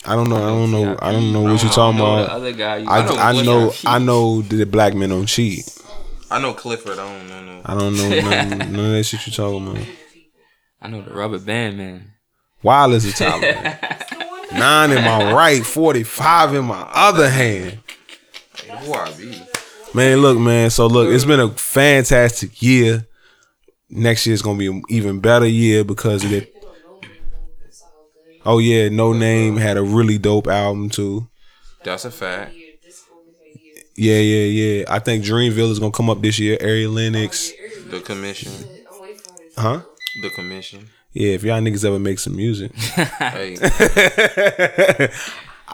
[SPEAKER 1] I don't know. I don't know. I don't know what you're talking
[SPEAKER 3] know
[SPEAKER 1] about.
[SPEAKER 3] other guy. You
[SPEAKER 1] I,
[SPEAKER 2] know
[SPEAKER 1] I know. I know that black men don't cheat.
[SPEAKER 2] I know Clifford. I don't know. No.
[SPEAKER 1] I don't know none, none of that shit you talking about.
[SPEAKER 3] I know the rubber band man.
[SPEAKER 1] Wireless is top. Nine in my right, forty five in my other hand.
[SPEAKER 2] Who I be?
[SPEAKER 1] Man, look, man. So look, it's been a fantastic year. Next year is gonna be an even better year because of it.
[SPEAKER 4] It's all good.
[SPEAKER 1] Oh yeah, Noname had a really dope album too.
[SPEAKER 2] That's a fact.
[SPEAKER 4] Year, disco was a year.
[SPEAKER 1] Yeah, yeah, yeah. I think Dreamville is gonna come up this year. Ari Lennox.
[SPEAKER 2] The commission.
[SPEAKER 4] I'm waiting for it.
[SPEAKER 1] Huh?
[SPEAKER 2] The commission.
[SPEAKER 1] Yeah, if y'all niggas ever make some music.
[SPEAKER 2] Hey,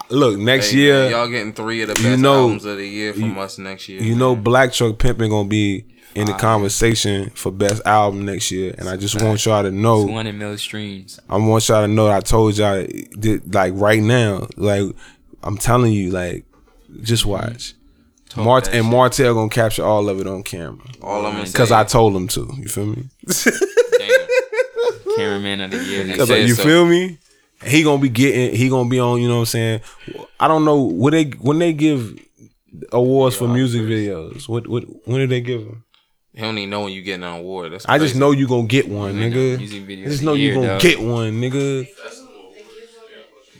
[SPEAKER 1] Look, next
[SPEAKER 2] hey,
[SPEAKER 1] year,
[SPEAKER 2] man, y'all getting three of the best
[SPEAKER 1] you know-
[SPEAKER 2] albums of the year from us next year.
[SPEAKER 1] you know Black Truck Pimpin' gonna be in the conversation for best album next year. And I just want y'all to know
[SPEAKER 3] 200 mil streams.
[SPEAKER 1] I want y'all to know I told y'all that, like right now, like I'm telling you, like just watch.
[SPEAKER 3] Talk
[SPEAKER 1] Mart and
[SPEAKER 3] shit.
[SPEAKER 1] Martell gonna capture all of it on camera
[SPEAKER 2] all I'm gonna
[SPEAKER 1] because I told him to. You feel me?
[SPEAKER 3] Cameraman of the year. next
[SPEAKER 1] like, you
[SPEAKER 2] so.
[SPEAKER 1] feel me? He gonna be getting. He gonna be on. You know what I'm saying? I don't know when they when they give awards for music videos. What what when did they give them?
[SPEAKER 2] He don't even know when you getting an award. That's
[SPEAKER 1] I just know you gonna get one, nigga.
[SPEAKER 3] music video
[SPEAKER 1] I just know you gonna
[SPEAKER 3] dog.
[SPEAKER 1] get one, nigga.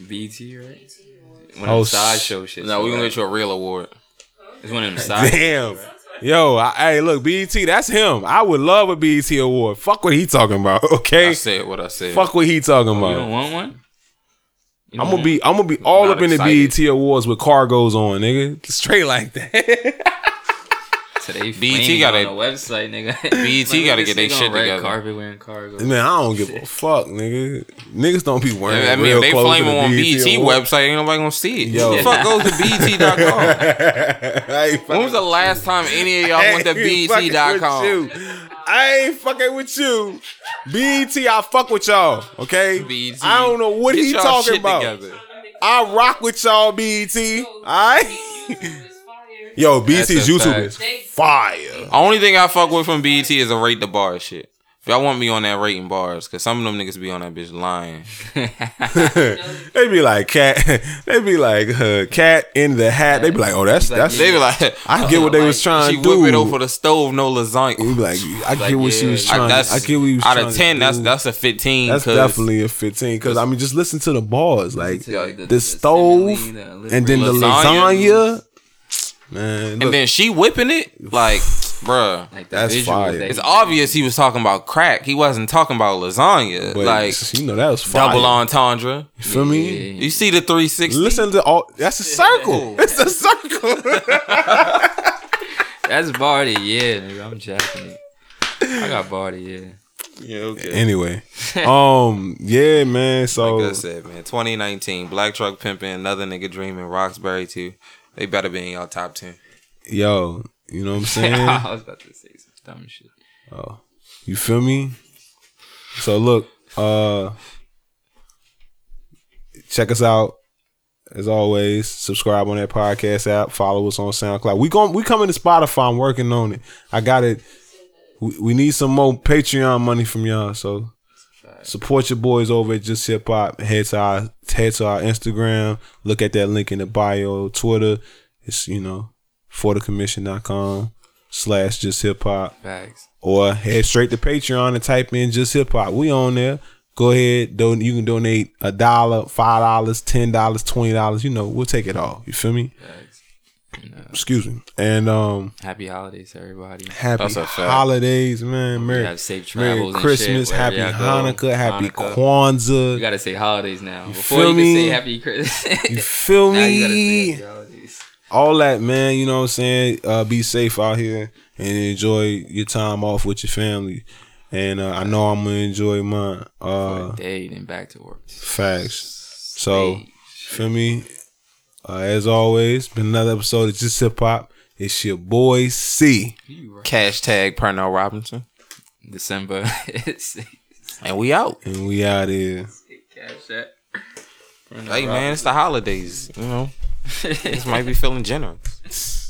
[SPEAKER 3] BT, right? One
[SPEAKER 1] Oh,
[SPEAKER 3] of them side show shit.
[SPEAKER 2] No, we gonna get you a real award.
[SPEAKER 3] It's one of them side.
[SPEAKER 1] Damn. Yo, I, hey, look, BET, that's him. I would love a BET award. Fuck what he talking about, okay?
[SPEAKER 2] I said what I said.
[SPEAKER 1] Fuck what he talking oh, about.
[SPEAKER 3] You don't want one? You
[SPEAKER 1] I'm gonna be, I'm gonna be all up in the. BET awards with cargos on, nigga. Straight like that.
[SPEAKER 3] want today.
[SPEAKER 2] BET
[SPEAKER 3] BT
[SPEAKER 2] gotta-
[SPEAKER 3] got on the website, nigga.
[SPEAKER 2] BET gotta get
[SPEAKER 3] they
[SPEAKER 2] their shit
[SPEAKER 3] red
[SPEAKER 2] together.
[SPEAKER 3] Carpet wearing cargo.
[SPEAKER 1] Man, I don't give a fuck, nigga. Niggas don't be wearing.
[SPEAKER 2] I mean,
[SPEAKER 1] real
[SPEAKER 2] if they
[SPEAKER 1] clothes
[SPEAKER 2] flame him on
[SPEAKER 1] BET
[SPEAKER 2] BET website, ain't nobody gonna see it.
[SPEAKER 1] Yo.
[SPEAKER 2] Who the fuck goes to BET.com?
[SPEAKER 1] I
[SPEAKER 2] when was the last time any of y'all went to
[SPEAKER 1] ain't fucking
[SPEAKER 2] BET.com?
[SPEAKER 1] I ain't fucking with you. BET, I fuck with y'all. Okay.
[SPEAKER 2] BET.
[SPEAKER 1] I don't know what
[SPEAKER 2] Get
[SPEAKER 1] he talking about.
[SPEAKER 2] together.
[SPEAKER 1] I rock with y'all, BET. Alright.
[SPEAKER 4] YouTube is fire.
[SPEAKER 1] Yo, BET's
[SPEAKER 3] That's a
[SPEAKER 1] YouTube is fire.
[SPEAKER 2] The only thing I fuck with from BET is a rate the bar shit. If y'all want me on that rating bars, cause some of them niggas be on that bitch lying.
[SPEAKER 1] they be like cat. They be like uh, cat in the hat. They be like, oh, that's
[SPEAKER 3] like,
[SPEAKER 1] that's.
[SPEAKER 2] They be like,
[SPEAKER 1] I get what they was trying to do.
[SPEAKER 2] She whip it over the stove, no lasagna.
[SPEAKER 1] We be like, I
[SPEAKER 3] Like,
[SPEAKER 1] get what she was
[SPEAKER 3] I-
[SPEAKER 2] I,
[SPEAKER 1] trying.
[SPEAKER 2] that's
[SPEAKER 1] I get what he was
[SPEAKER 2] out
[SPEAKER 1] trying
[SPEAKER 2] of
[SPEAKER 1] to
[SPEAKER 2] ten. That's
[SPEAKER 1] do.
[SPEAKER 2] that's a fifteen.
[SPEAKER 1] That's
[SPEAKER 2] 'cause
[SPEAKER 1] definitely a 15 because I mean just listen to the bars like
[SPEAKER 3] To,
[SPEAKER 1] the,
[SPEAKER 3] the- the
[SPEAKER 1] stove
[SPEAKER 3] the
[SPEAKER 1] and then the
[SPEAKER 2] lasagna.
[SPEAKER 1] Lasagna. Man, look,
[SPEAKER 2] And then she whipping it like, bruh.
[SPEAKER 3] Like the
[SPEAKER 1] That's
[SPEAKER 3] visuals
[SPEAKER 1] fire.
[SPEAKER 3] that
[SPEAKER 2] It's
[SPEAKER 3] he-
[SPEAKER 2] obvious he was talking about crack. He wasn't talking about lasagna.
[SPEAKER 1] but,
[SPEAKER 2] like
[SPEAKER 1] you know that was fire.
[SPEAKER 2] double entendre.
[SPEAKER 1] You feel me?
[SPEAKER 3] Yeah.
[SPEAKER 2] You see the three sixty.
[SPEAKER 1] Listen to all. That's a circle. It's a circle.
[SPEAKER 3] That's bar yeah, nigga. I'm jacking it. I got bar of the year.
[SPEAKER 2] Yeah, okay.
[SPEAKER 1] anyway, um, yeah, man. So
[SPEAKER 2] Like I said, man, 2019, Black Truck Pimping, another nigga dreaming, Roxbury too. They better be in y'all top ten.
[SPEAKER 1] yo, you know what I'm saying?
[SPEAKER 3] I was about to say some dumb shit.
[SPEAKER 1] Oh, you feel me? So look, uh check us out. As always, subscribe on that podcast app. Follow us on SoundCloud. We going we coming to Spotify. I'm working on it. I got it. We, we need some more Patreon money from y'all. So support your boys over at Just Hip Hop. Head to our head to our Instagram. Look at that link in the bio. Twitter. It's you know for the commission.com slash just hip hop or head straight to Patreon and type in just hip hop. We on there. Go ahead, don- you can donate a dollar, five dollars, ten dollars, twenty dollars. You know, we'll take it all. You feel me?
[SPEAKER 3] Facts. And,
[SPEAKER 1] Excuse me. And um,
[SPEAKER 3] happy holidays to everybody.
[SPEAKER 1] happy
[SPEAKER 2] That's a fact.
[SPEAKER 1] holidays, man. Merry,
[SPEAKER 3] have safe
[SPEAKER 1] Merry
[SPEAKER 3] travels and
[SPEAKER 1] Christmas,
[SPEAKER 3] shit, wherever
[SPEAKER 1] happy
[SPEAKER 3] y'all go.
[SPEAKER 1] Hanukkah, happy
[SPEAKER 3] Hanukkah.
[SPEAKER 1] Kwanzaa.
[SPEAKER 3] You gotta say holidays now. Before
[SPEAKER 1] feel
[SPEAKER 3] you
[SPEAKER 1] me?
[SPEAKER 3] can say happy Christmas.
[SPEAKER 1] you feel
[SPEAKER 3] now you gotta say
[SPEAKER 1] me?
[SPEAKER 3] happy holidays.
[SPEAKER 1] all that, man. You know what I'm saying? Uh, be safe out here and enjoy your time off with your family. And uh, I know I'm gonna enjoy mine. Uh,
[SPEAKER 3] For a day, then back to work.
[SPEAKER 1] facts. So,
[SPEAKER 3] Hey,
[SPEAKER 1] feel me? Uh, as always, been another episode of Just Hip Hop. It's your boy C.
[SPEAKER 3] you.
[SPEAKER 2] Cash tag Pernell Robinson,
[SPEAKER 3] December.
[SPEAKER 2] And we out.
[SPEAKER 1] And we out here.
[SPEAKER 3] Cash that.
[SPEAKER 2] Hey man, it's the holidays. You know, this might be feeling generous.